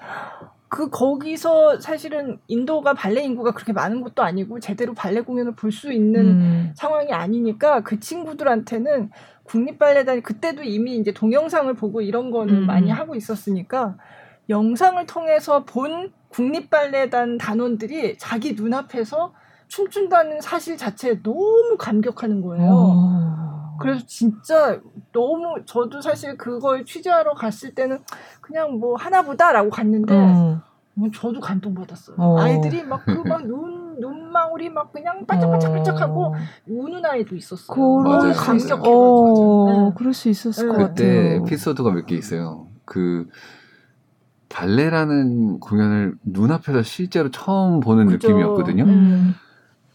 그 거기서 사실은 인도가 발레 인구가 그렇게 많은 것도 아니고 제대로 발레 공연을 볼 수 있는 음. 상황이 아니니까 그 친구들한테는 국립발레단이 그때도 이미 이제 동영상을 보고 이런 거는 음. 많이 하고 있었으니까 영상을 통해서 본 국립발레단 단원들이 자기 눈앞에서 춤춘다는 사실 자체에 너무 감격하는 거예요. 어. 그래서 진짜 너무 저도 사실 그걸 취재하러 갔을 때는 그냥 뭐 하나보다라고 갔는데 음. 뭐 저도 감동받았어요. 어. 아이들이 막 그막눈 눈망울이 막 그냥 반짝반짝반짝하고 어. 우는 아이도 있었어요. 그런 감격해가지고. 어, 네. 그럴 수 있었을 네. 것 같아요. 그때 에피소드가 몇 개 있어요. 그 발레라는 공연을 눈앞에서 실제로 처음 보는 그죠. 느낌이었거든요. 음.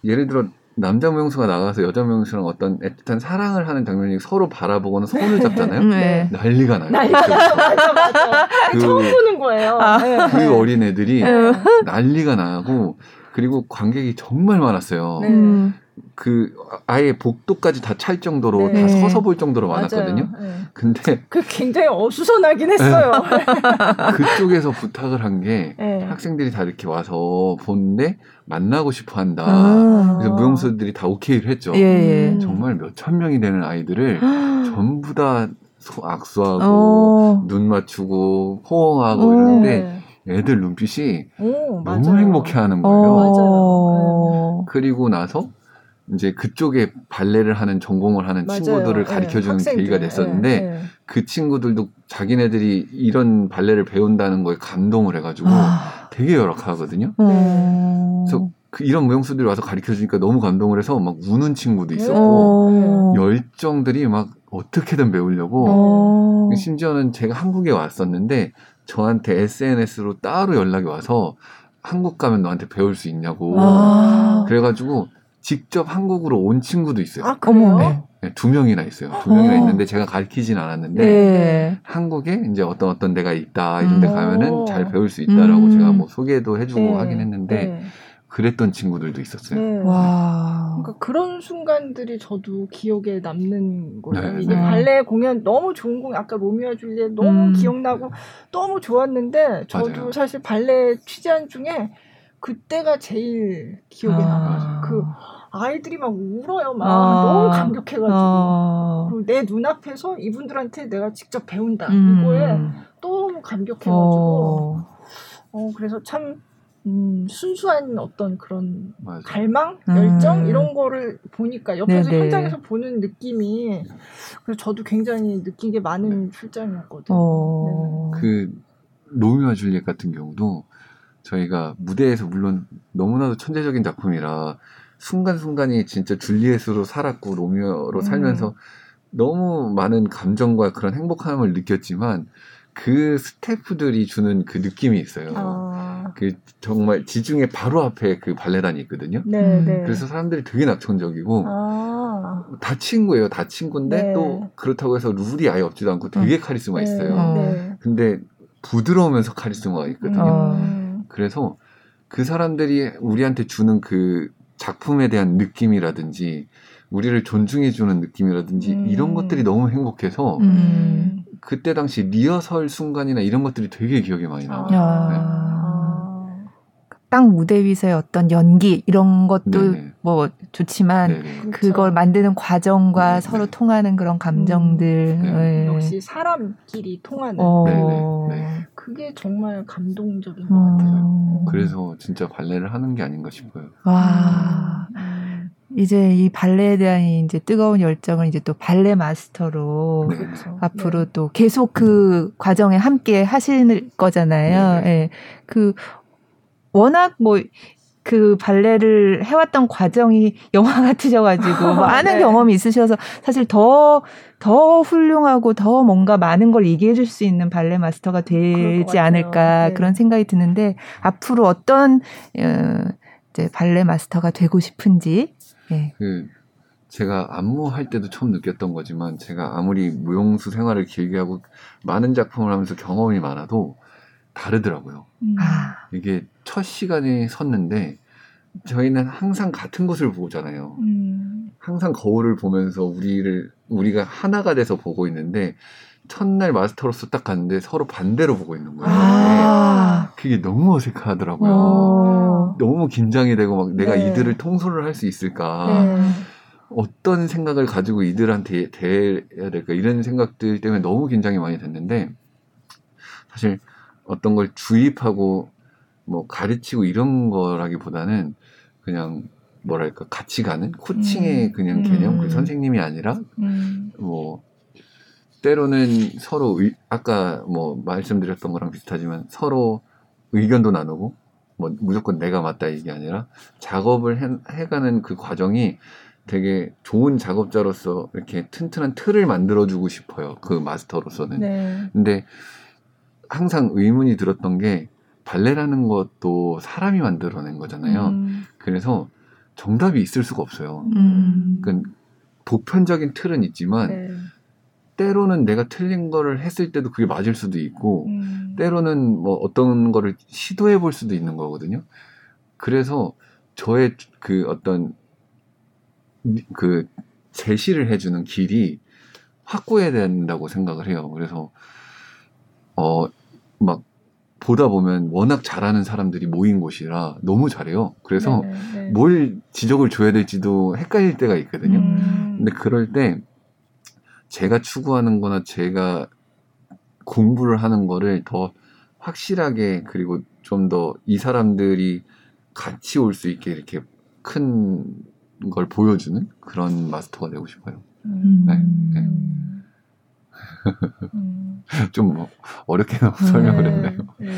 예를 들어 남자 무용수가 나가서 여자 무용수랑 어떤 애틋한 사랑을 하는 장면이 서로 바라보거나 손을 잡잖아요. 네. 난리가 나요. 난리가. 맞아 맞아. 그- 처음 보는 거예요. 아. 네. 그 어린 애들이 네. 난리가 나고 그리고 관객이 정말 많았어요. 네. 음. 그 아예 복도까지 다 찰 정도로 네. 다 서서 볼 정도로 많았거든요. 네. 근데 그 굉장히 어수선하긴 했어요. 그쪽에서 부탁을 한게 네. 학생들이 다 이렇게 와서 보는데 만나고 싶어 한다. 아. 그래서 무용수들이 다 오케이를 했죠. 예, 예. 음. 정말 몇 천 명이 되는 아이들을 전부 다 소- 악수하고 어. 눈 맞추고 호응하고 어. 이러는데 애들 눈빛이 오, 맞아요. 너무 행복해하는 거예요. 어. 그리고 나서 이제 그쪽에 발레를 하는 전공을 하는 맞아요. 친구들을 네, 가르쳐 주는 학생들. 계기가 됐었는데 네, 네. 그 친구들도 자기네들이 이런 발레를 배운다는 거에 감동을 해가지고 아. 되게 열악하거든요. 어. 그래서 그 이런 무용수들이 와서 가르쳐 주니까 너무 감동을 해서 막 우는 친구도 있었고 어. 열정들이 막 어떻게든 배우려고 어. 심지어는 제가 한국에 왔었는데 저한테 SNS로 따로 연락이 와서 한국 가면 너한테 배울 수 있냐고 아. 그래가지고 직접 한국으로 온 친구도 있어요. 아 그래요? 네, 네, 두 명이나 있어요. 두 명이나 어. 있는데 제가 가르치진 않았는데 네. 한국에 이제 어떤 어떤 데가 있다 이런 데 음. 가면은 잘 배울 수 있다라고 음. 제가 뭐 소개도 해주고 네. 하긴 했는데 네. 그랬던 친구들도 있었어요. 네. 와. 그러니까 그런 순간들이 저도 기억에 남는 거예요. 네, 이게 네. 발레 공연 너무 좋은 공연, 아까 로미오와 줄리엣 너무 음. 기억나고 너무 좋았는데 저도 맞아요. 사실 발레 취재한 중에 그때가 제일 기억에 아. 남아요. 그 아이들이 막 울어요. 막 아. 너무 감격해가지고. 어. 그리고 내 눈앞에서 이분들한테 내가 직접 배운다. 음. 이거에 너무 감격해가지고. 어. 어, 그래서 참, 음, 순수한 어떤 그런 맞아요. 갈망, 음. 열정 이런 거를 보니까 옆에서 네네. 현장에서 보는 느낌이 그래서 저도 굉장히 느낀 게 많은 출장이었거든요. 어. 그 로미오와 줄리엣 같은 경우도 저희가 무대에서 물론 너무나도 천재적인 작품이라 순간순간이 진짜 줄리엣으로 살았고 로미오로 음. 살면서 너무 많은 감정과 그런 행복함을 느꼈지만 그 스태프들이 주는 그 느낌이 있어요. 아, 그 정말 지중해 바로 앞에 그 발레단이 있거든요. 네, 음. 네. 그래서 사람들이 되게 낙천적이고 아, 다 친구예요. 다 친구인데 네. 또 그렇다고 해서 룰이 아예 없지도 않고 되게 카리스마 있어요. 어. 네. 근데 부드러우면서 카리스마가 있거든요. 어. 음. 그래서 그 사람들이 우리한테 주는 그 작품에 대한 느낌이라든지 우리를 존중해주는 느낌이라든지 음. 이런 것들이 너무 행복해서 음. 그때 당시 리허설 순간이나 이런 것들이 되게 기억에 많이 나와요. 야. 아. 딱 무대 위서의 어떤 연기 이런 것도 네네. 뭐 좋지만 네네. 그걸 만드는 과정과 네, 서로 네. 통하는 그런 감정들. 네. 예. 역시 사람끼리 통하는 어. 네, 네, 그게 정말 감동적인 것 같아요. 어. 그래서 진짜 발레를 하는 게 아닌가 싶어요. 와. 음. 이제 이 발레에 대한 이제 뜨거운 열정을 이제 또 발레 마스터로 네. 그렇죠. 앞으로 네. 또 계속 그 과정에 함께 하실 거잖아요. 네. 예. 그 워낙 뭐그 발레를 해왔던 과정이 영화 같으셔가지고 뭐 아는 네. 경험이 있으셔서 사실 더더 훌륭하고 더 뭔가 많은 걸 얘기해 줄 수 있는 발레 마스터가 되지. 않을까 네. 그런 생각이 드는데 앞으로 어떤 어, 이제 발레 마스터가 되고 싶은지 예. 그 제가 안무할 때도 처음 느꼈던 거지만 제가 아무리 무용수 생활을 길게 하고 많은 작품을 하면서 경험이 많아도 다르더라고요. 음. 아, 이게 첫 시간에 섰는데 저희는 항상 같은 곳을 보잖아요. 음. 항상 거울을 보면서 우리를 우리가 하나가 돼서 보고 있는데 첫날 마스터로서 딱 갔는데 서로 반대로 보고 있는 거예요. 아. 그게 너무 어색하더라고요. 어. 너무 긴장이 되고 막 내가 네. 이들을 통솔을 할 수 있을까? 네. 어떤 생각을 가지고 이들한테 대해야 될까 이런 생각들 때문에 너무 긴장이 많이 됐는데 사실 어떤 걸 주입하고 뭐 가르치고 이런 거라기보다는 그냥 뭐랄까 같이 가는 코칭의 음. 그냥 개념 음. 그 선생님이 아니라 음. 뭐 때로는 서로 의- 아까 뭐 말씀드렸던 거랑 비슷하지만 서로 의견도 나누고 뭐 무조건 내가 맞다 이게 아니라 작업을 해, 해가는 그 과정이 되게 좋은 작업자로서 이렇게 튼튼한 틀을 만들어주고 싶어요 그 마스터로서는 네. 근데 항상 의문이 들었던 게 발레라는 것도 사람이 만들어낸 거잖아요 음. 그래서 정답이 있을 수가 없어요 음. 그러니까 보편적인 틀은 있지만 네. 때로는 내가 틀린 거를 했을 때도 그게 맞을 수도 있고 음. 때로는 뭐 어떤 거를 시도해 볼 수도 있는 거거든요. 그래서 저의 그 어떤 그 제시를 해주는 길이 확고해야 된다고 생각을 해요. 그래서 어 막 보다 보면 워낙 잘하는 사람들이 모인 곳이라 너무 잘해요. 그래서 네, 네. 뭘 지적을 줘야 될지도 헷갈릴 때가 있거든요. 음. 근데 그럴 때 제가 추구하는 거나 제가 공부를 하는 거를 더 확실하게 그리고 좀 더 이 사람들이 같이 올 수 있게 이렇게 큰 걸 보여주는 그런 마스터가 되고 싶어요. 음. 네, 네. 음. 음. 좀뭐 어렵게 너무 설명을 네. 했네요. 네.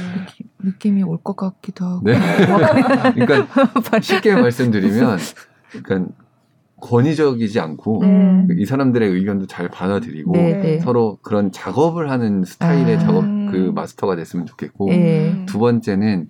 느낌이 올 것 같기도 하고. 네. 그러니까 쉽게 말씀드리면, 그러니까 권위적이지 않고 음. 이 사람들의 의견도 잘 받아들이고 네, 네. 네. 서로 그런 작업을 하는 스타일의 아. 작업 그 마스터가 됐으면 좋겠고 예. 두 번째는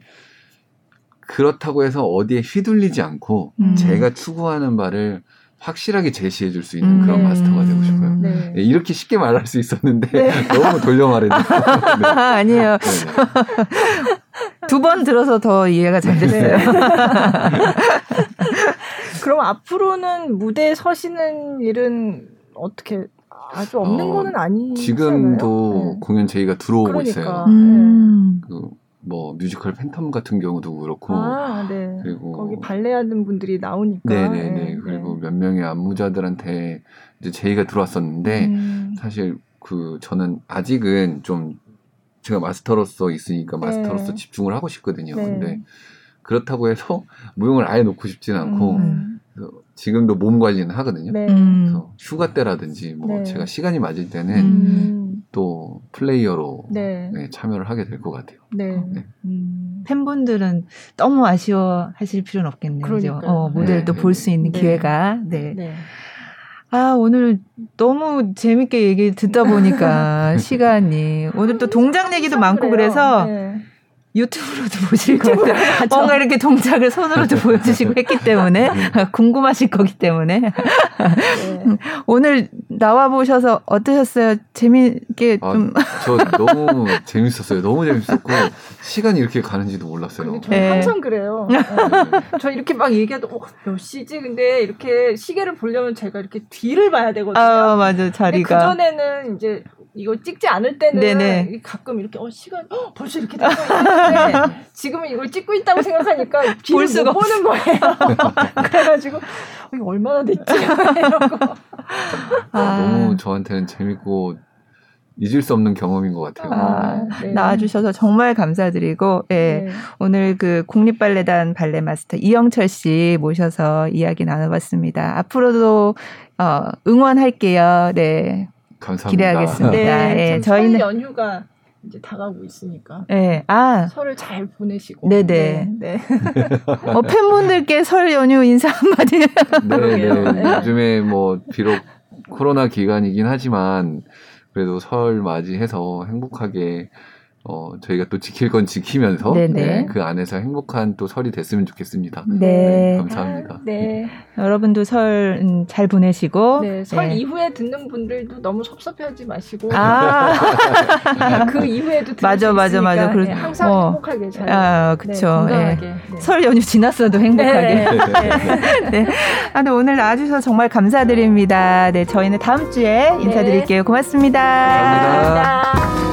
그렇다고 해서 어디에 휘둘리지 않고 음. 제가 추구하는 바를 확실하게 제시해 줄 수 있는 음. 그런 마스터가 되고 싶어요. 네. 네, 이렇게 쉽게 말할 수 있었는데 네. 너무 돌려 말했네요. 네. 아니에요. 네, 두번 들어서 더 이해가 잘 됐어요. 그럼 앞으로는 무대에 서시는 일은 어떻게 아주 없는 어, 거는 아니잖아요. 지금도 네. 공연 제의가 들어오고 그러니까. 있어요. 음. 그 뭐 뮤지컬 팬텀 같은 경우도 그렇고 아, 네. 그리고 거기 발레 하는 분들이 나오니까. 네네네 네, 그리고 네. 몇 명의 안무자들한테 이제 제의가 들어왔었는데 음. 사실 그 저는 아직은 좀 제가 마스터로서 있으니까 마스터로서 네. 집중을 하고 싶거든요. 네. 근데 그렇다고 해서 무용을 아예 놓고 싶지는 않고 음. 지금도 몸 관리는 하거든요. 네. 음. 그래서 휴가 때라든지 뭐 네. 제가 시간이 맞을 때는 음. 또 플레이어로 네. 네, 참여를 하게 될 것 같아요. 네. 네. 음. 팬분들은 너무 아쉬워하실 필요는 없겠네요. 그죠? 어, 무대를 네, 또 네, 볼수 있는 네. 기회가. 네. 네. 아, 오늘 너무 재밌게 얘기 듣다 보니까 시간이. 오늘 또 동작 얘기도 많고 그래요. 그래서 네. 유튜브로도 보실 것 같아요. 뭔가 이렇게 동작을 손으로도 보여주시고 했기 때문에 궁금하실 거기 때문에 네. 오늘 나와 보셔서 어떠셨어요? 재미있게 아, 좀저 너무 재밌었어요. 너무 재밌었고 시간이 이렇게 가는지도 몰랐어요. 저 네. 항상 그래요. 네. 저 이렇게 막 얘기해도 어, 몇 시지? 근데 이렇게 시계를 보려면 제가 이렇게 뒤를 봐야 되거든요. 아 맞아 자리가 그 전에는 이제 이거 찍지 않을 때는 네네. 가끔 이렇게 어 시간 어, 벌써 이렇게 되고 있는데 지금은 이걸 찍고 있다고 생각하니까 볼 수가 못 보는 거예요. 그래가지고 어, 이거 얼마나 됐지? 이러고 아, 너무 저한테는 재밌고 잊을 수 없는 경험인 것 같아요. 아, 네. 나와주셔서 정말 감사드리고 예. 네. 오늘 그 국립발레단 발레 마스터 이영철 씨 모셔서 이야기 나눠봤습니다. 앞으로도 어, 응원할게요. 네, 감사합니다. 기대하겠습니다. 네, 예, 참 저희는- 설 연휴가 이제 다가오고 있으니까 예, 아, 설을 잘 보내시고 네네. 네, 네. 어, 팬분들께 설 연휴 인사 한마디. 네. 네. 네. 요즘에 뭐 비록 코로나 기간이긴 하지만 그래도 설 맞이해서 행복하게 어, 저희가 또 지킬 건 지키면서 네네. 네, 그 안에서 행복한 또 설이 됐으면 좋겠습니다. 네. 감사합니다. 아, 네. 여러분도 설 잘 보내시고. 네, 설 네. 이후에 듣는 분들도 너무 섭섭해하지 마시고 아, 그 이후에도 맞아, 수 맞아, 맞아. 네, 그렇- 항상 어. 행복하게 잘 아, 네, 예. 네. 설 연휴 지났어도 행복하게. 네, 네. 네. 아, 네, 오늘 나와 주셔서 정말 감사드립니다. 네, 저희는 다음 주에 인사드릴게요. 고맙습니다. 감사합니다. 감사합니다.